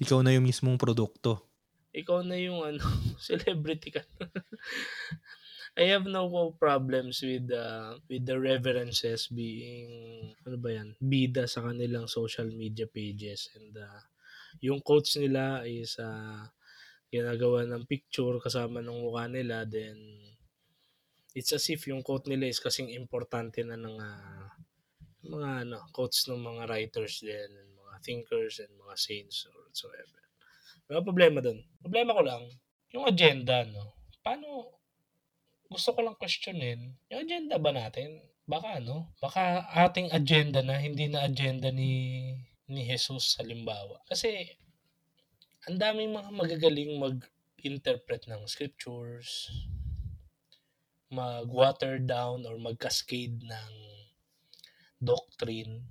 S1: Ikaw na yung mismong produkto.
S2: Ikaw na yung ano, celebrity ka. I have no problems with uh, with the references being ano ba yan bida sa kanilang social media pages and uh, yung quotes nila is uh, ginagawa ng picture kasama ng mukha nila then it's as if yung quote nila is kasing importante na ng uh, mga ano quotes ng mga writers din and mga thinkers and mga saints or whatsoever. Wala problema doon. Problema ko lang yung agenda no. Paano gusto ko lang questionin, yung agenda ba natin? Baka ano, baka ating agenda na, hindi na agenda ni ni Jesus halimbawa. Kasi ang daming mga magagaling mag-interpret ng scriptures, mag-water down or mag-cascade ng doctrine,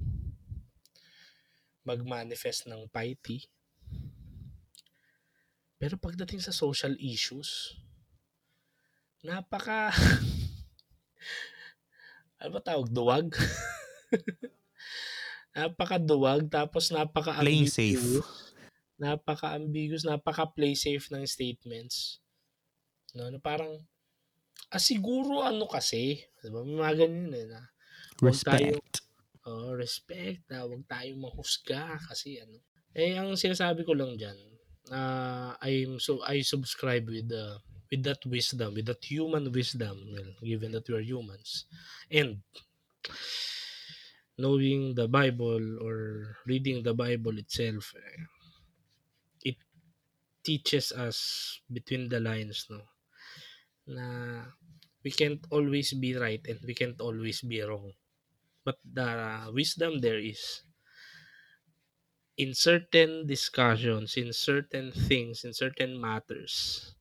S2: mag-manifest ng piety. Pero pagdating sa social issues, napaka ano ba tawag? Duwag? napaka-duwag tapos napaka
S1: Playing safe.
S2: Napaka-ambiguous, napaka-play safe ng statements. No, na parang ah, siguro ano kasi, 'di ba? May mga ganyan eh na huwag tayo
S1: Respect.
S2: oh, respect, na huwag tayong mahusga kasi ano. Eh ang sinasabi ko lang diyan, uh, I'm so I subscribe with the with that wisdom, with that human wisdom, well, given that we are humans. And knowing the Bible or reading the Bible itself, it teaches us between the lines, no, na we can't always be right and we can't always be wrong. But the wisdom there is in certain discussions, in certain things, in certain matters,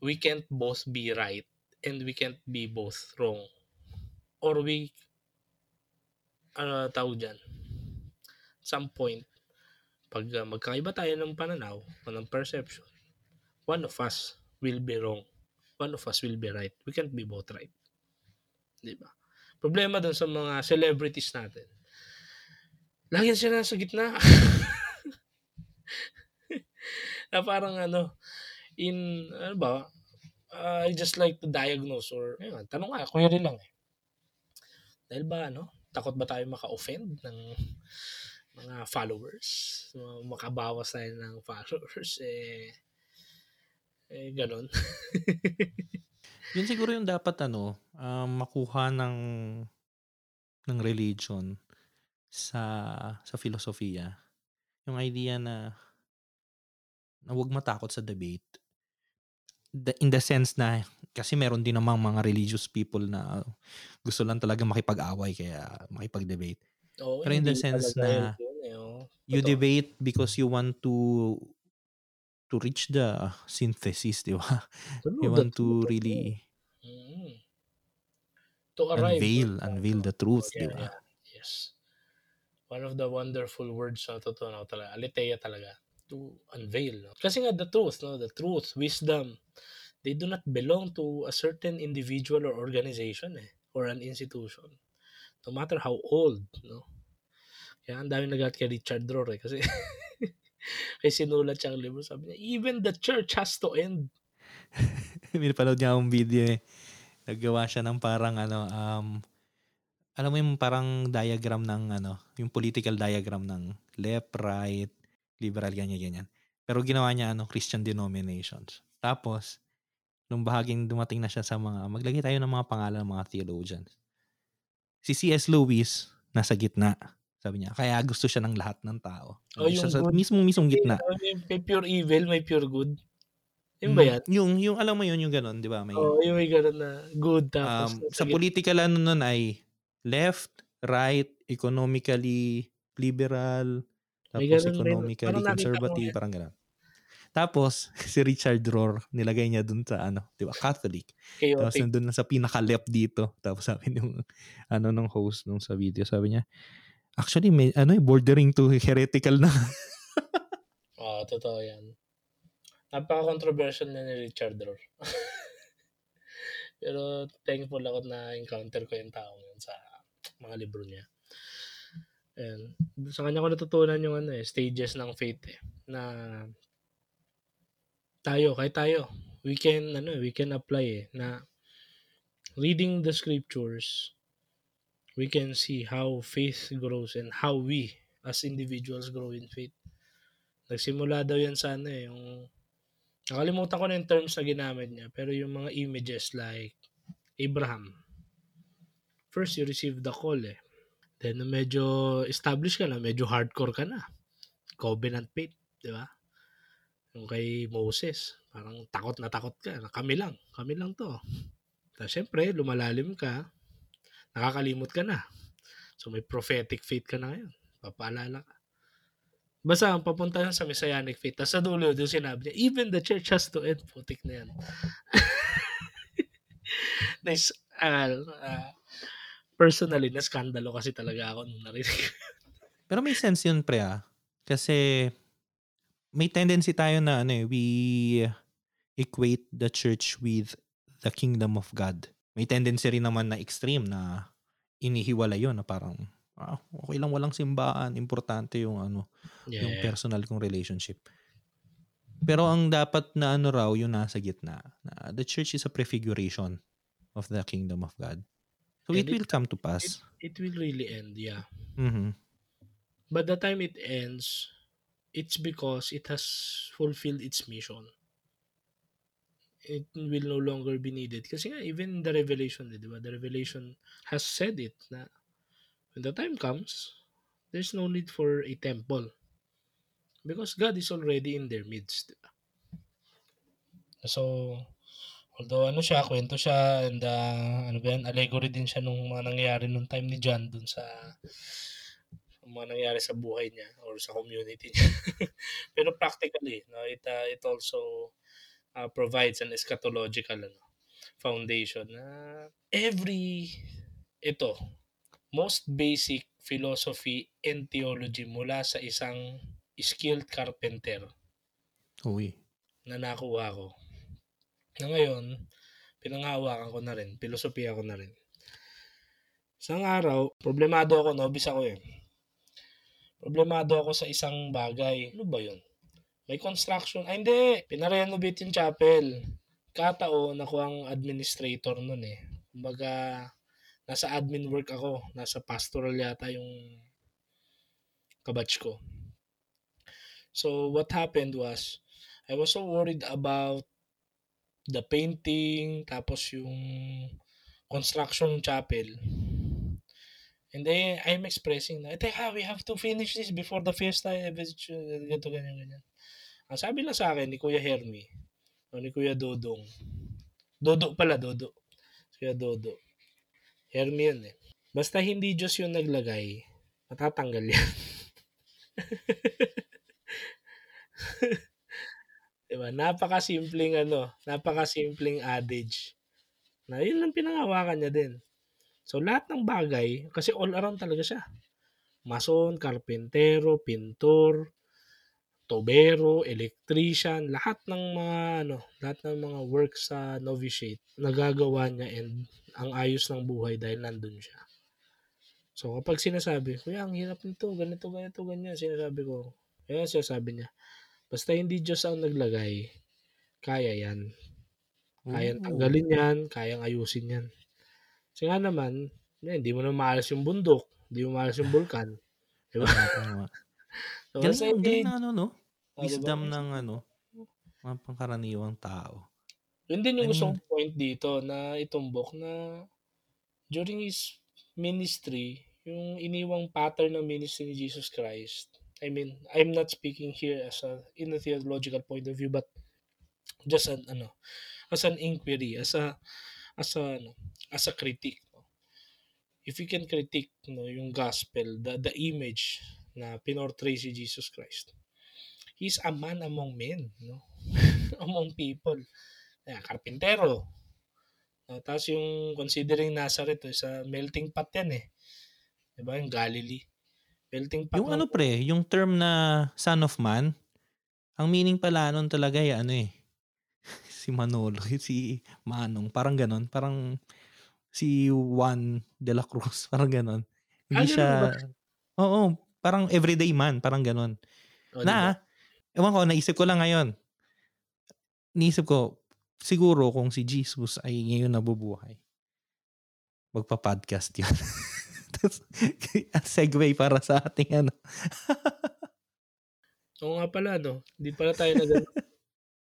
S2: we can't both be right and we can't be both wrong. Or we, ano tawag dyan, some point, pag uh, magkaiba tayo ng pananaw o ng perception, one of us will be wrong. One of us will be right. We can't be both right. Di ba? Problema dun sa mga celebrities natin. Lagi sila nasa gitna. na parang ano, in, ano ba, uh, I just like to diagnose or, ayun, tanong nga, rin lang eh. Dahil ba, ano, takot ba tayo maka-offend ng mga followers? Makabawas tayo ng followers, eh, eh, ganun.
S1: Yun siguro yung dapat ano, um, makuha ng ng religion sa sa filosofiya. Yung idea na na huwag matakot sa debate. The, in the sense na kasi meron din namang mga religious people na gusto lang talaga makipag-away kaya makipag-debate.
S2: Oo,
S1: Pero in the sense na
S2: yun eh, oh.
S1: you debate because you want to to reach the synthesis, di ba?
S2: True,
S1: You
S2: the
S1: want to really
S2: Mm. To arrive.
S1: unveil,
S2: no?
S1: unveil the
S2: Oh,
S1: truth,
S2: yeah,
S1: di ba?
S2: yeah. Yes. One of the wonderful words na totoo na talaga. Aletheia talaga. To unveil. Kasi nga the truth, no? the truth, wisdom, they do not belong to a certain individual or organization eh, or an institution. No matter how old. No? Kaya ang dami nagat kay Richard Rohr eh, kasi kay sinulat siyang libro, sabi niya, even the church has to end.
S1: Pinapanood niya akong video eh. Naggawa siya ng parang ano, um, alam mo yung parang diagram ng ano, yung political diagram ng left, right, liberal, ganyan, ganyan. Pero ginawa niya ano, Christian denominations. Tapos, nung bahaging dumating na siya sa mga, maglagay tayo ng mga pangalan ng mga theologians. Si C.S. Lewis, nasa gitna. Sabi niya, kaya gusto siya ng lahat ng tao.
S2: Oh, yung
S1: sa
S2: good.
S1: mismong mismong gitna.
S2: May, may pure evil, may pure good. Yun ba
S1: Mm,
S2: yan?
S1: Yung, yung alam mo yun, yung ganun, di ba? May,
S2: oh, yung may ganun na good tapos
S1: um, sa political ano nun ay left, right, economically liberal, tapos
S2: ganun
S1: economically
S2: ko
S1: conservative, parang gano'n. Tapos, si Richard Rohr, nilagay niya dun sa ano, di ba, Catholic. Tapos
S2: Chaotic.
S1: nandun na sa pinaka-left dito. Tapos sabi nung, ano, nung host nung sa video, sabi niya, actually, may, ano, eh, bordering to heretical na.
S2: Oo, totoo yan. Napaka-controversial na ni Richard Rohr. Pero thankful ako na encounter ko yung taong yun sa mga libro niya. And sa kanya ko natutunan yung ano eh, stages ng faith eh, na tayo, kahit tayo, we can, ano, we can apply eh, na reading the scriptures, we can see how faith grows and how we as individuals grow in faith. Nagsimula daw yan sa ano eh, yung nakalimutan ko na yung terms na ginamit niya, pero yung mga images like Abraham. First, you receive the call eh. Then, nung medyo established ka na, medyo hardcore ka na. Covenant faith, di ba? Yung kay Moses, parang takot na takot ka. Na kami lang, kami lang to. Tapos, syempre, lumalalim ka, nakakalimot ka na. So, may prophetic faith ka na ngayon. Papaalala ka. Basta ang papunta sa Messianic faith. Tapos sa dulo, doon sinabi niya, even the church has to end. Putik na yan. nice. Uh, uh, personally, na skandalo kasi talaga ako nung narinig.
S1: Pero may sense yun, pre, ah. Kasi, may tendency tayo na ano eh, we equate the church with the kingdom of God. May tendency rin naman na extreme na inihiwala yon na parang ah, okay lang walang simbahan, importante yung ano,
S2: Yeah.
S1: yung personal kong relationship. Pero ang dapat na ano raw yung nasa gitna, na the church is a prefiguration of the kingdom of God. So
S2: And
S1: it will come to pass.
S2: It will really end, yeah.
S1: Mhm.
S2: But the time it ends, it's because it has fulfilled its mission. It will no longer be needed. Kasi nga, even the Revelation, di ba? The Revelation has said it na when the time comes, there's no need for a temple. Because God is already in their midst. So, although ano siya, kwento siya, and uh, ano ba yan, allegory din siya nung mga nangyayari nung time ni John dun sa mga nangyari sa buhay niya or sa community niya. Pero practically, no, it, uh, it also uh, provides an eschatological ano, foundation na every ito, most basic philosophy and theology mula sa isang skilled carpenter
S1: Uy.
S2: na nakuha ko. Na ngayon, pinanghawakan ko na rin, filosofiya ko na rin. Isang araw, problemado ako, nobis ako eh. Problemado ako sa isang bagay. Ano ba yun? May construction. Ay, hindi. Pinarenovate yung chapel. Kataon, ako ang administrator nun eh. Kumbaga, nasa admin work ako. Nasa pastoral yata yung kabatch ko. So, what happened was, I was so worried about the painting, tapos yung construction chapel. And then, I'm expressing na, teka, we have to finish this before the fiesta. eh, Ganito, ganyan, ganyan. Ang sabi lang sa akin ni Kuya Hermie, o ni Kuya Dodong, Dodo pala, Dodo. Kuya Dodo. Hermie yun eh. Basta hindi Diyos yung naglagay, matatanggal yan. diba? Napakasimpleng ano, napakasimpleng adage. Na yun lang pinangawakan niya din. So lahat ng bagay, kasi all around talaga siya. Mason, karpentero, pintor, tobero, electrician, lahat ng mga ano, lahat ng mga work sa novitiate nagagawa niya and ang ayos ng buhay dahil nandun siya. So kapag sinasabi, kuya, ang hirap nito, ganito, ganito, ganyan, sinasabi ko, kaya sinasabi niya, basta hindi Diyos ang naglagay, kaya yan. Kayang
S1: Ooh.
S2: tanggalin yan, kayang ayusin yan. Kasi nga naman, hindi mo na maalas yung bundok, hindi mo maalas yung bulkan. Diba? So,
S1: Galing,
S2: basta
S1: galing
S2: hindi-
S1: na ano, no?
S2: Oh, diba?
S1: Wisdom ng ano, mga pangkaraniwang tao.
S2: Yun din yung
S1: I mean-
S2: point dito na itumbok na during his ministry, yung iniwang pattern ng ministry ni Jesus Christ. I mean, I'm not speaking here as a in a theological point of view, but just an ano, as an inquiry, as a as a ano, as a critique. no? If you can critique no, yung gospel, the the image na pinortray si Jesus Christ. He's a man among men, no? among people. Kaya, karpintero. Uh, tapos yung considering Nazareth, eh, sa melting pot yan eh. Diba? Yung Galilee. Melting pot.
S1: Yung
S2: ng-
S1: ano pre, yung term na son of man, ang meaning pala nun talaga ay ano eh, si Manolo, si Manong, parang ganon, parang si Juan de la Cruz, parang ganon. Hindi
S2: Ah,
S1: siya, oo, parang everyday man, parang ganon.
S2: O, diba?
S1: Na, ewan ko, naisip ko lang ngayon. Naisip ko, siguro kung si Jesus ay ngayon nabubuhay, magpa-podcast yun. Segue para sa ating ano.
S2: Oo nga pala, no? Hindi pala tayo nag...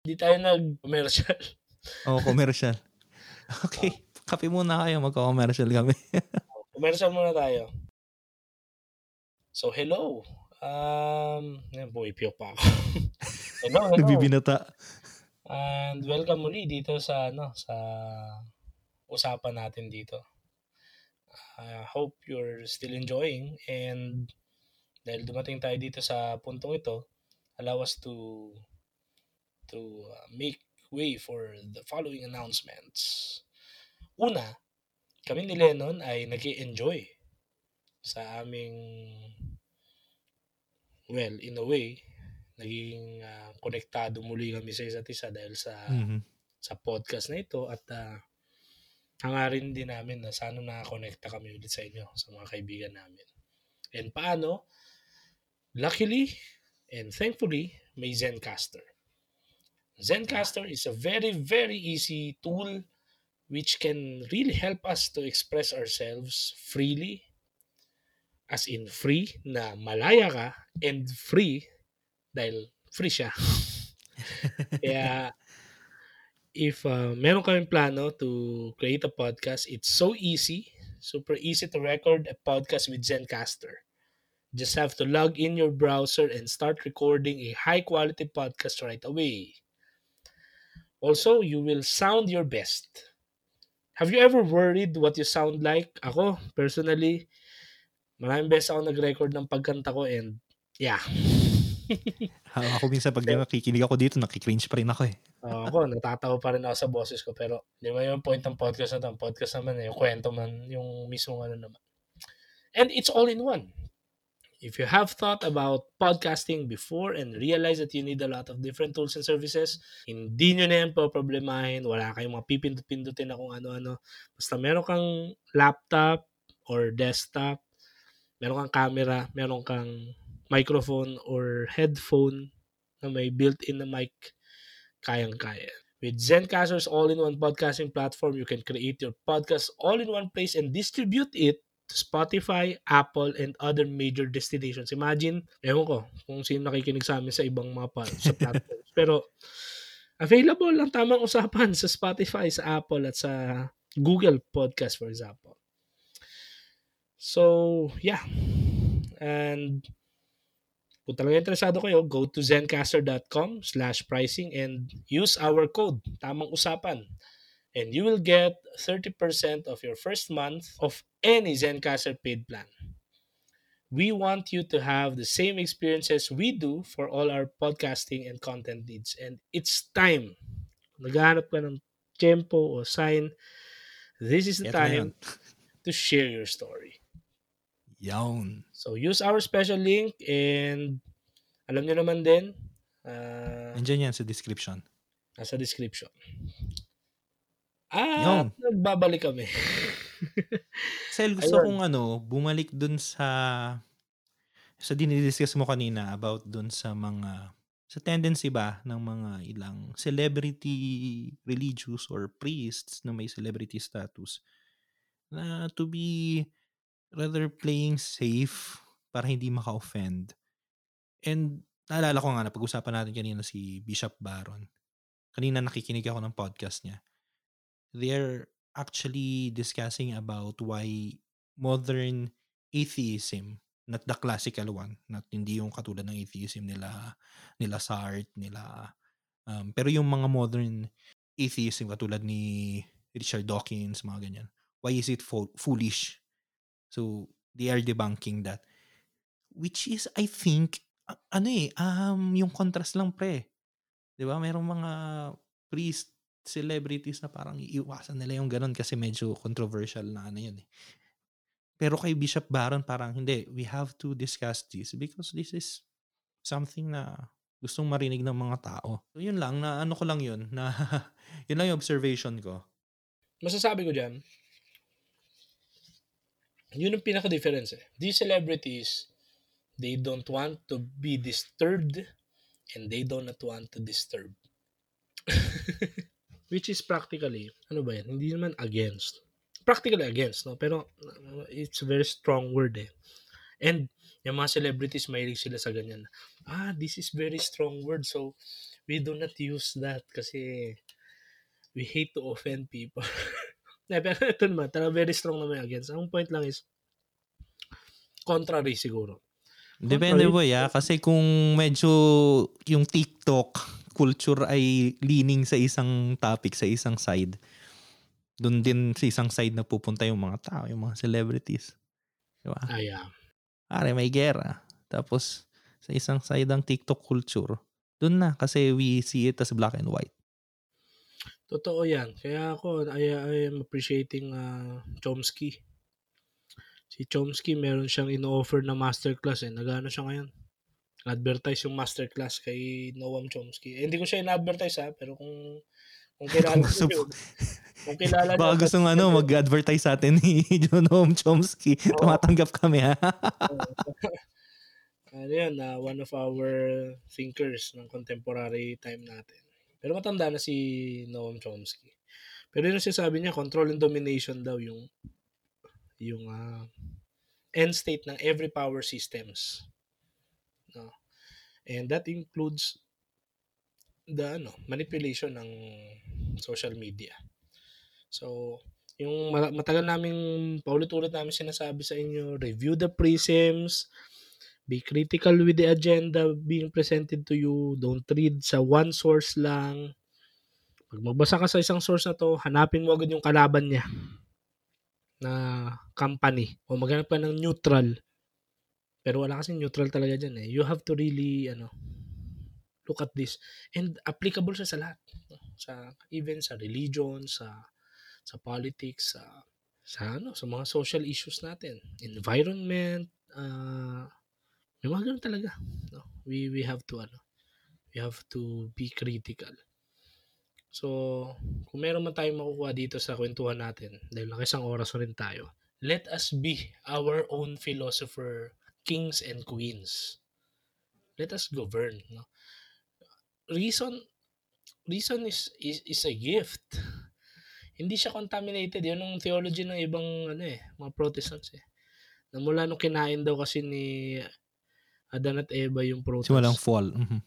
S2: Hindi tayo nag-commercial.
S1: Oo, commercial. Okay, kape muna kayo, magka-commercial kami.
S2: commercial muna tayo. So, hello. Um, yan, bumipiyok pa ako. hello, hello.
S1: Nagbibinata.
S2: And welcome muli dito sa ano sa usapan natin dito. I hope you're still enjoying and dahil dumating tayo dito sa puntong ito, allow us to to uh, make way for the following announcements. Una, kami ni Lennon ay nag enjoy sa aming well, in a way, naging ah, konektado muli kami sa isa't isa dahil sa
S1: Mhm.
S2: sa podcast na ito at uh, hangarin din namin na sana nakakonekta kami ulit sa inyo, sa mga kaibigan namin. And paano? Luckily and thankfully, may Zencaster. Zencaster is a very, very easy tool which can really help us to express ourselves freely as in free na malaya ka and free dahil free siya. Kaya if uh, meron kaming plano to create a podcast, it's so easy, super easy to record a podcast with Zencaster. Just have to log in your browser and start recording a high quality podcast right away. Also, you will sound your best. Have you ever worried what you sound like? Ako, personally, maraming beses ako nag-record ng pagkanta ko and yeah.
S1: Ha- ako minsan pag nakikinig ako dito, nakikringe pa rin ako eh.
S2: Oo, ako, natatawa pa rin ako sa boses ko. Pero, di ba yung point ng podcast na to? Podcast naman, eh, yung kwento man, yung mismo ano naman. And it's all in one. If you have thought about podcasting before and realize that you need a lot of different tools and services, hindi nyo na yan poproblemahin. Wala kayong mga pipindut-pindutin na kung ano-ano. Basta meron kang laptop or desktop, meron kang camera, meron kang microphone or headphone na may built-in na mic, kayang-kaya. With Zencaster's all-in-one podcasting platform, you can create your podcast all in one place and distribute it to Spotify, Apple, and other major destinations. Imagine, ewan ko kung sino nakikinig sa amin sa ibang mga pa, sa platforms. Pero, available ang tamang usapan sa Spotify, sa Apple, at sa Google Podcast, for example. So, yeah. And kung talaga interesado kayo, go to zencaster.com slash pricing and use our code, tamang usapan. And you will get 30% of your first month of any Zencaster paid plan. We want you to have the same experiences we do for all our podcasting and content needs. And it's time. Naghahanap ka ng tempo o sign. This is the
S1: yun.
S2: time to share your story.
S1: Yawn.
S2: So use our special link and alam nyo naman din, uh,
S1: Nandiyan yan sa description.
S2: nasa description. At
S1: Yun.
S2: nagbabalik kami.
S1: Sel, gusto
S2: Ayun.
S1: kong ano, bumalik dun sa sa dinidiscuss mo kanina about dun sa mga sa tendency ba ng mga ilang celebrity religious or priests na may celebrity status na to be rather playing safe para hindi maka-offend. And naalala ko nga na pag-usapan natin kanina si Bishop Baron. Kanina nakikinig ako ng podcast niya. They're actually discussing about why modern atheism, not the classical one, not hindi yung katulad ng atheism nila nila Sartre, nila um, pero yung mga modern atheism katulad ni Richard Dawkins, mga ganyan. Why is it fo- foolish? So they are debunking that. Which is I think ano eh um yung contrast lang pre. 'Di ba? Merong mga priest celebrities na parang iiwasan nila yung ganun kasi medyo controversial na ano yun eh. Pero kay Bishop Baron parang hindi, we have to discuss this because this is something na gustong marinig ng mga tao. So yun lang, na ano ko lang yun, na yun lang yung observation ko.
S2: Masasabi ko dyan, yun ang pinaka-difference eh. These celebrities, they don't want to be disturbed and they do not want to disturb. Which is practically, ano ba yan? Hindi naman against. Practically against, no? Pero uh, it's a very strong word eh. And yung mga celebrities, mahilig sila sa ganyan. Ah, this is very strong word. So, we do not use that kasi we hate to offend people. Na, pero ito naman, talaga very strong naman yung against. Ang point lang is, contrary siguro.
S1: Depende
S2: Contrary.
S1: po ya, kasi kung medyo yung TikTok culture ay leaning sa isang topic, sa isang side, doon din sa isang side na pupunta yung mga tao, yung mga celebrities. Di ba?
S2: Ah, yeah.
S1: Pare, may gera. Tapos, sa isang side ang TikTok culture, doon na kasi we see it as black and white.
S2: Totoo yan. Kaya ako, I, I am appreciating uh, Chomsky. Si Chomsky, meron siyang in-offer na masterclass eh. Nagano siya ngayon? advertise yung masterclass kay Noam Chomsky. Eh, hindi ko siya in-advertise ha, pero kung kung kilala
S1: Gusto
S2: niyo kung kilala
S1: Baka gusto ng ano, mag-advertise sa atin ni Noam Chomsky.
S2: Oo.
S1: Tumatanggap kami ha.
S2: ano yun, na one of our thinkers ng contemporary time natin. Pero matanda na si Noam Chomsky. Pero yun sinasabi niya, control and domination daw yung yung ah, end state ng every power systems. No? And that includes the ano, manipulation ng social media. So, yung ma- matagal naming paulit-ulit namin sinasabi sa inyo, review the prisms, be critical with the agenda being presented to you, don't read sa one source lang. Pag magbasa ka sa isang source na to, hanapin mo agad yung kalaban niya na company o maghanap ka ng neutral. Pero wala kasi neutral talaga dyan eh. You have to really ano look at this and applicable siya sa lahat. Sa even sa religion, sa sa politics, sa sa ano, sa mga social issues natin, environment, uh, may mga ganun talaga. No? We we have to ano, we have to be critical. So, kung meron man tayong makukuha dito sa kwentuhan natin, dahil nakisang oras na rin tayo, let us be our own philosopher, kings and queens. Let us govern. No? Reason, reason is, is, is a gift. Hindi siya contaminated. Yun ang theology ng ibang ano eh, mga Protestants eh. Na mula nung kinain daw kasi ni Adan at Eva yung protas.
S1: Simulang fall. Mhm.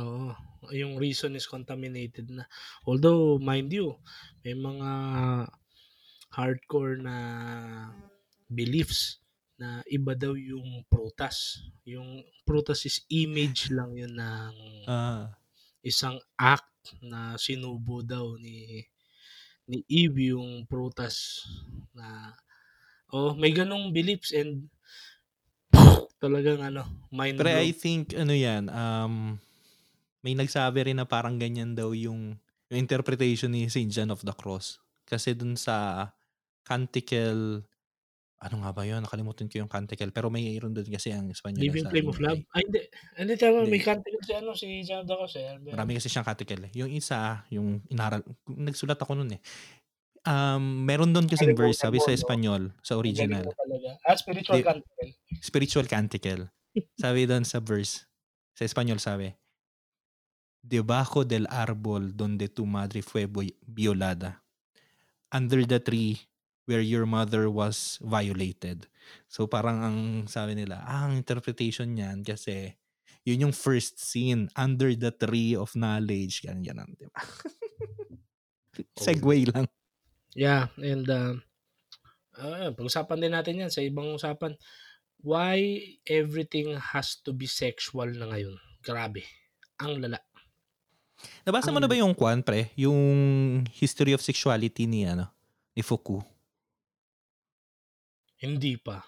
S2: Oo. Yung reason is contaminated na. Although, mind you, may mga hardcore na beliefs na iba daw yung prutas. Yung prutas is image lang yun ng
S1: Ah,
S2: isang act na sinubo daw ni ni Eve yung prutas na oh may ganong beliefs and talagang ano mind
S1: pero. I think ano yan, um may nagsabi rin na parang ganyan daw yung, yung interpretation ni St. John of the Cross. Kasi dun sa Canticle ano nga ba yun? Nakalimutan ko yung Canticle. Pero may mayroon dun kasi ang Espanyol.
S2: Living Flame of Love.
S1: ay,
S2: Ay, hindi. Hindi tama. May canticle si ano, si John Dacos eh.
S1: Marami kasi siyang Canticle. eh. Yung isa, yung inaral, nagsulat ako nun eh. Um, meron doon kasing
S2: Kalimutan
S1: verse, sabi sa? Espanyol, sa original.
S2: Ah, spiritual
S1: Di-
S2: canticle.
S1: spiritual canticle. Sabi doon sa verse, sa Espanyol sabi, Debajo del árbol donde tu madre fue violada, under the tree where your mother was violated. So parang ang sabi nila, ah, ang interpretation niyan kasi yun yung first scene under the tree of knowledge. Yan, yan, di ba? Segway lang.
S2: Yeah, and uh, uh, pag-usapan din natin yan sa ibang usapan. Why everything has to be sexual na ngayon? Grabe. Ang lala.
S1: Nabasa mo
S2: Ang-
S1: na ba yung kwan, pre? Yung history of sexuality ni, ano, ni Foucault?
S2: Hindi pa.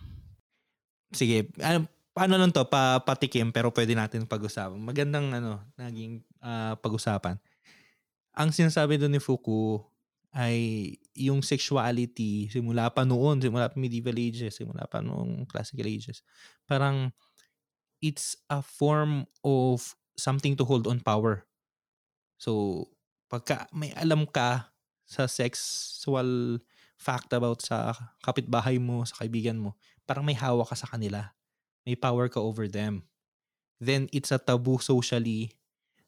S1: sige, ano, paano lang to, pa, patikim, pero pwede natin pag-usapan. Magandang, ano, naging ah, pag-usapan. Ang sinasabi doon ni Foucault ay yung sexuality simula pa noon, simula pa medieval ages, simula pa noong classical ages. Parang it's a form of something to hold on power. So, pagka may alam ka sa sexual fact about sa kapitbahay mo, sa kaibigan mo, parang may hawak ka sa kanila. May power ka over them. Then, it's a taboo socially.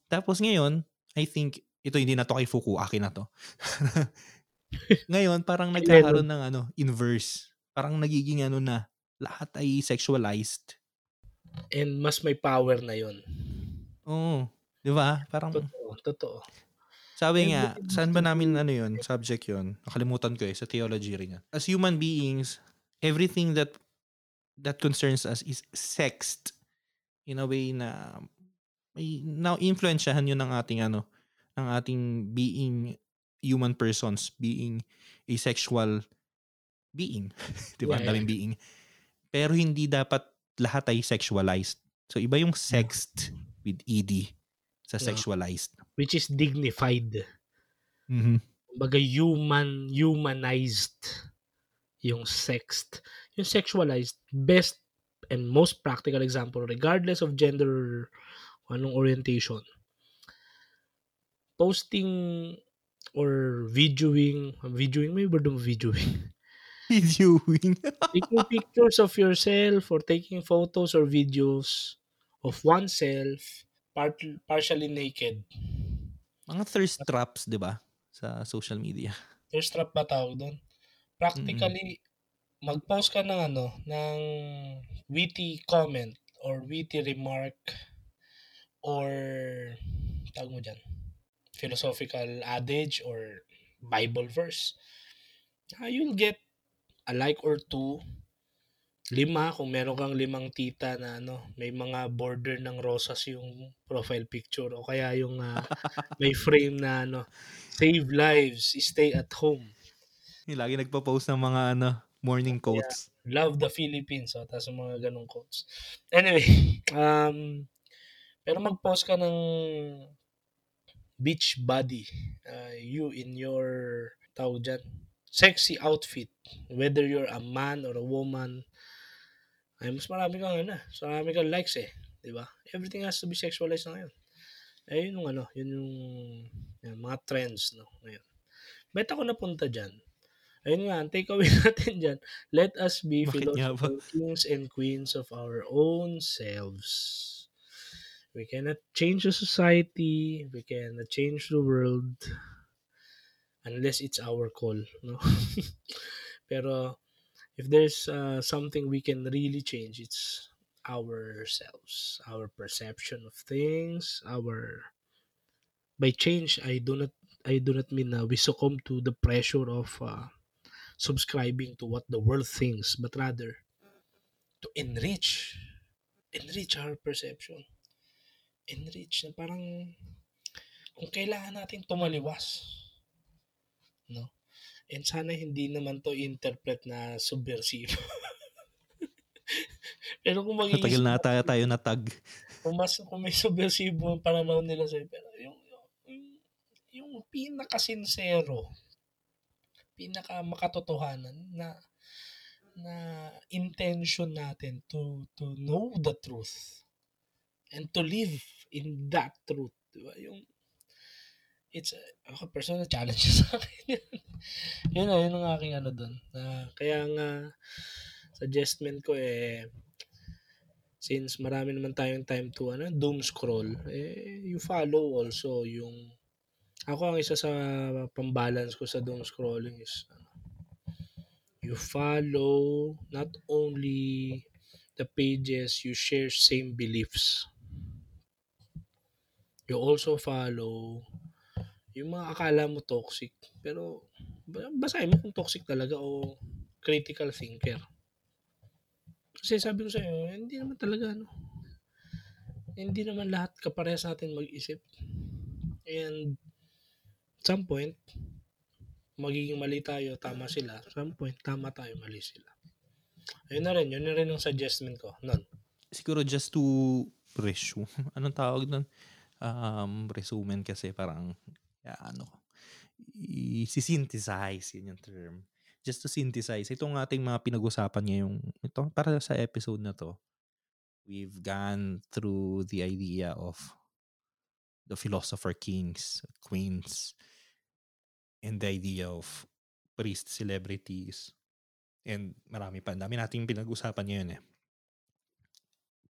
S1: Tapos ngayon, I think, ito hindi na to kay Foucault, akin na to. ngayon, parang nagkakaroon ng ano, inverse. Parang nagiging ano na, lahat ay sexualized.
S2: And mas may power na yon.
S1: Oo. Di ba? Parang,
S2: Totoo. Totoo.
S1: sabi
S2: And
S1: nga, saan ba namin ano yun? Subject yun. Nakalimutan ko eh, sa theology rin yan. As human beings, everything that that concerns us is sexed in a way na may now influensyahan yun ng ating ano ng ating being human persons being a sexual being 'di ba
S2: Yeah,
S1: Ang daming being pero hindi dapat lahat ay sexualized so iba yung sexed with ed sa
S2: Yeah.
S1: sexualized
S2: Which is dignified.
S1: Mhm.
S2: Kumbaga human, humanized yung sexed. Yung sexualized, best and most practical example, regardless of gender anong orientation, posting or videoing, videoing, may word ng videoing.
S1: Videoing.
S2: taking pictures of yourself or taking photos or videos of oneself part, partially naked.
S1: Mga thirst traps, di ba? Sa social media.
S2: Thirst trap ba tawag doon? Practically, mag-post ka ng ano, ng witty comment or witty remark or tawag mo dyan, philosophical adage or Bible verse. Uh, you'll get a like or two, lima, kung meron kang limang tita na ano, may mga border ng rosas yung profile picture o kaya yung uh, may frame na ano, save lives, stay at home.
S1: Yung lagi nagpo-post ng mga ano, morning quotes.
S2: Yeah. Love the Philippines. So, tapos mga ganong quotes. Anyway, um, pero mag-post ka ng beach body. Uh, you in your, tawag dyan, sexy outfit. Whether you're a man or a woman, ay mas marami kang ano, mas marami kang likes eh. Di ba? Everything has to be sexualized na ngayon. Eh, yun yung ano, yun yung yun, mga trends, no, ngayon. Bet ako napunta dyan. Ayun nga, ang takeaway natin dyan, let us be philosophical kings and queens of our own selves. We cannot change the society, we cannot change the world, unless it's our call, no? Pero, if there's uh, something we can really change, it's ourselves, our perception of things, our by change I do not I do not mean uh, we succumb to the pressure of uh, subscribing to what the world thinks, but rather to enrich, enrich our perception. Enrich na parang kung kailangan natin tumaliwas. No? And sana hindi naman to interpret na subversive. pero kung mag
S1: Matagal na tayo, tayo na tag.
S2: Kung, mas, kung may subversive ang pananaw nila sa'yo, pero yung, yung, yung, pinaka-sincero, pinaka makatotohanan na na intention natin to to know the truth and to live in that truth diba yung it's a, ako personal challenge sa akin yun na yun ang aking ano doon uh, kaya nga suggestment ko eh since marami naman tayong time to ano doom scroll eh you follow also yung ako ang isa sa pambalance ko sa doom scrolling is ano, you follow not only the pages you share same beliefs. You also follow yung mga akala mo toxic pero basahin mo kung toxic talaga o critical thinker. Kasi sabi ko sa iyo, hindi naman talaga ano. Hindi naman lahat kaparehas natin mag-isip. And some point, magiging mali tayo, tama sila. Some point, tama tayo, mali sila. Ayun na rin, yun na rin ang suggestment ko. Nun.
S1: Siguro just to resume, anong tawag nun? Um, resume kasi parang, ya, ano, i-synthesize, yun yung term. Just to synthesize, itong ating mga pinag-usapan ngayong, ito, para sa episode na to, we've gone through the idea of the philosopher kings, queens, and the idea of priest celebrities and marami pa. Dami nating pinag-usapan ngayon eh.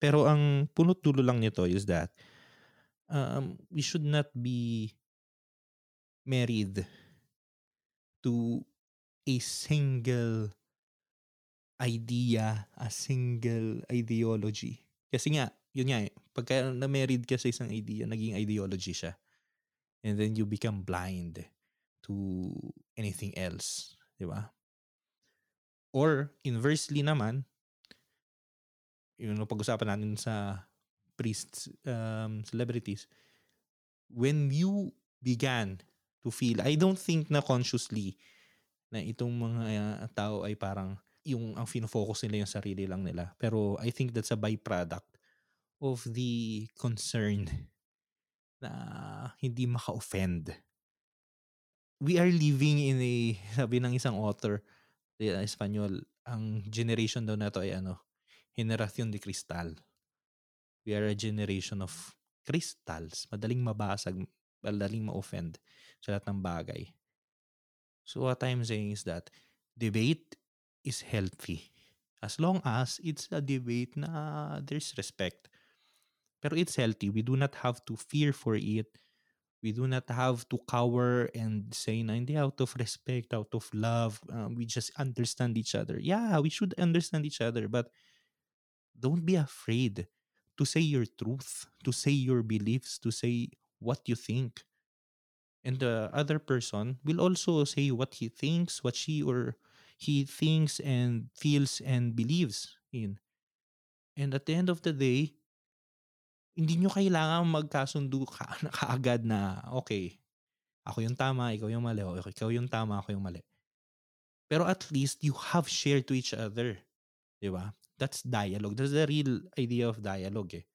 S1: Pero ang punot dulo lang nito is that um, we should not be married to a single idea, a single ideology. Kasi nga, yun nga eh, pagka na-married ka sa isang idea, naging ideology siya. And then you become blind to anything else, 'di ba? Or inversely naman, yung pag-usapan natin sa priests, um, celebrities, when you began to feel, I don't think na consciously na itong mga uh, tao ay parang yung ang fino-focus nila yung sarili lang nila. Pero I think that's a byproduct of the concern na hindi maka-offend we are living in a, sabi ng isang author, uh, Espanyol, ang generation daw na to ay ano, Generación de cristal. We are a generation of crystals. Madaling mabasag, madaling ma-offend sa lahat ng bagay. So what I'm saying is that debate is healthy. As long as it's a debate na there's respect. Pero it's healthy. We do not have to fear for it. We do not have to cower and say na hindi out of respect, out of love. Uh, we just understand each other. Yeah, we should understand each other. But don't be afraid to say your truth, to say your beliefs, to say what you think. And the other person will also say what he thinks, what she or he thinks and feels and believes in. And at the end of the day, hindi nyo kailangan magkasundo ka, kaagad na, okay, ako yung tama, ikaw yung mali, o ikaw yung tama, ako yung mali. Pero at least you have shared to each other. Di ba? That's dialogue. That's the real idea of dialogue eh.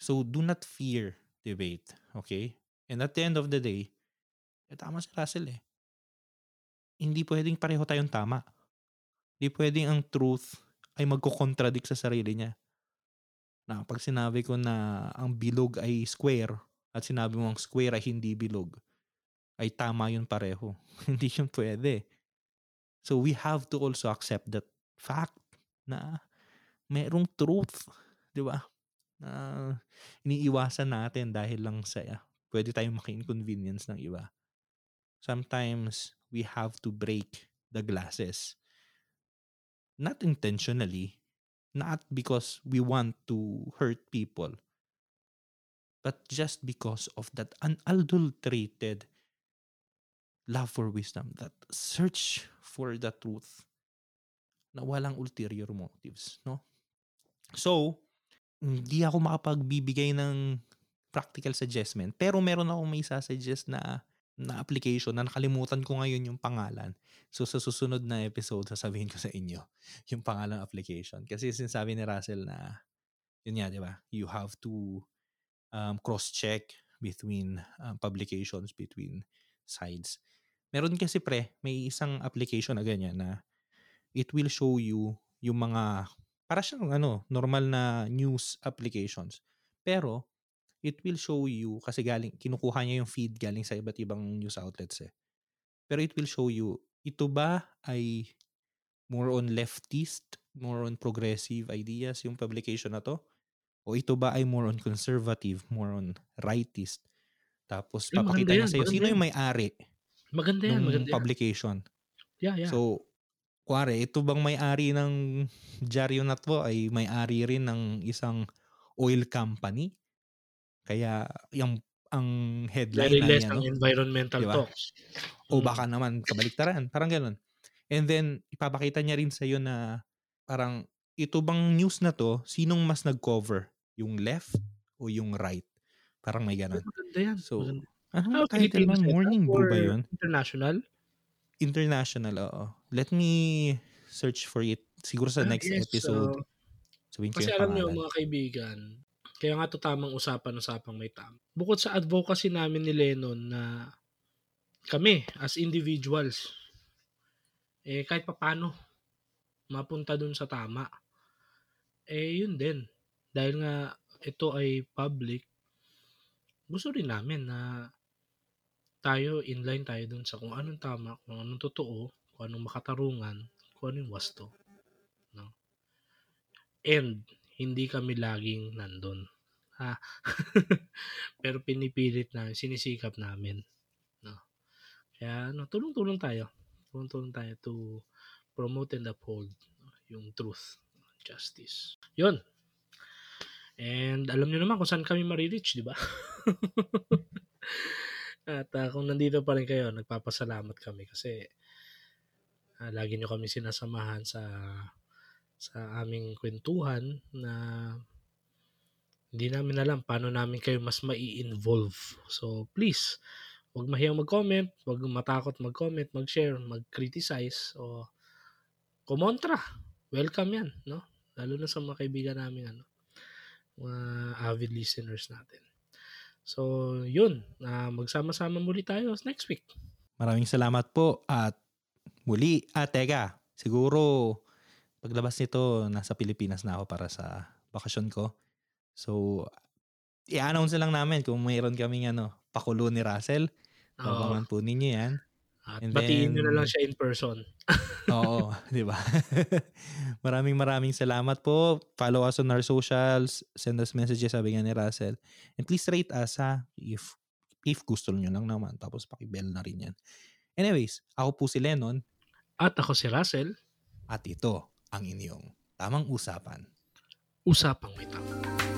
S1: So do not fear debate. Okay? And at the end of the day, eh, tama si Russell eh. Hindi pwedeng pareho tayong tama. Hindi pwedeng ang truth ay magko-contradict sa sarili niya na pag sinabi ko na ang bilog ay square at sinabi mo ang square ay hindi bilog, ay tama yun pareho. hindi yun pwede. So we have to also accept that fact na merong truth, di ba? Na iniiwasan natin dahil lang sa uh, pwede tayong maki-inconvenience ng iba. Sometimes we have to break the glasses. Not intentionally, not because we want to hurt people, but just because of that unadulterated love for wisdom, that search for the truth na walang ulterior motives, no? So, hindi ako makapagbibigay ng practical suggestion, pero meron ako may suggest na na application na nakalimutan ko ngayon yung pangalan. So sa susunod na episode, sasabihin ko sa inyo yung pangalan application. Kasi sinasabi ni Russell na, yun nga, di ba? You have to um, cross-check between um, publications, between sides. Meron kasi pre, may isang application na ganyan na it will show you yung mga, para siyang ano, normal na news applications. Pero, it will show you, kasi galing, kinukuha niya yung feed galing sa iba't ibang news outlets eh. Pero it will show you, ito ba ay more on leftist, more on progressive ideas yung publication na to? O ito ba ay more on conservative, more on rightist? Tapos papakita niya sa'yo, sino yung may-ari
S2: maganda yan, maganda
S1: publication.
S2: Yeah, yeah.
S1: So, kuwari, ito bang may-ari ng dyaryo na to ay may-ari rin ng isang oil company? Kaya yung ang headline
S2: Very less ang environmental diba? talks.
S1: O hmm. baka naman kabaliktaran, parang ganoon. And then ipapakita niya rin sa iyo na parang ito bang news na to, sinong mas nag-cover? Yung left o yung right? Parang may ganun.
S2: Maganda yan.
S1: So, ano oh, title man? Morning Brew ba yun?
S2: International?
S1: International, oo. Let me search for it. Siguro sa ah, next yes, episode.
S2: So, sabihin ko kasi alam niyo mga kaibigan, kaya nga to tamang usapan-usapang may tam. Bukod sa advocacy namin ni Lennon na kami as individuals, eh kahit papano mapunta dun sa tama. Eh yun din. Dahil nga ito ay public, gusto rin namin na tayo inline tayo dun sa kung anong tama, kung anong totoo, kung anong makatarungan, kung anong wasto. No? And hindi kami laging nandun. Ha? Pero pinipilit namin, sinisikap namin. No? Kaya ano, tulong-tulong tayo. Tulong-tulong tayo to promote and uphold yung truth, justice. Yun. And alam niyo naman kung saan kami ma-reach, di ba? At uh, kung nandito pa rin kayo, nagpapasalamat kami kasi uh, lagi nyo kami sinasamahan sa sa aming kwentuhan na hindi namin alam paano namin kayo mas mai-involve. So, please, huwag mahiyang mag-comment, huwag matakot mag-comment, mag-share, mag-criticize, o kumontra. Welcome yan, no? Lalo na sa mga kaibigan namin, ano, mga avid listeners natin. So, yun. Uh, magsama-sama muli tayo next week.
S1: Maraming salamat po at muli. Ah, teka. Siguro paglabas nito, nasa Pilipinas na ako para sa bakasyon ko. So, i-announce lang namin kung mayroon kaming ano, pakulo ni Russell. Abangan po ninyo yan.
S2: At
S1: And
S2: batiin nyo na
S1: then-
S2: lang siya in person.
S1: Oo, di ba? maraming maraming salamat po. Follow us on our socials. Send us messages, sabi nga ni Russell. And please rate us ha, if, if gusto nyo lang naman. Tapos pakibell na rin yan. Anyways, ako po si Lennon
S2: At ako si Russell,
S1: at ito ang inyong tamang usapan.
S2: usapang may tama.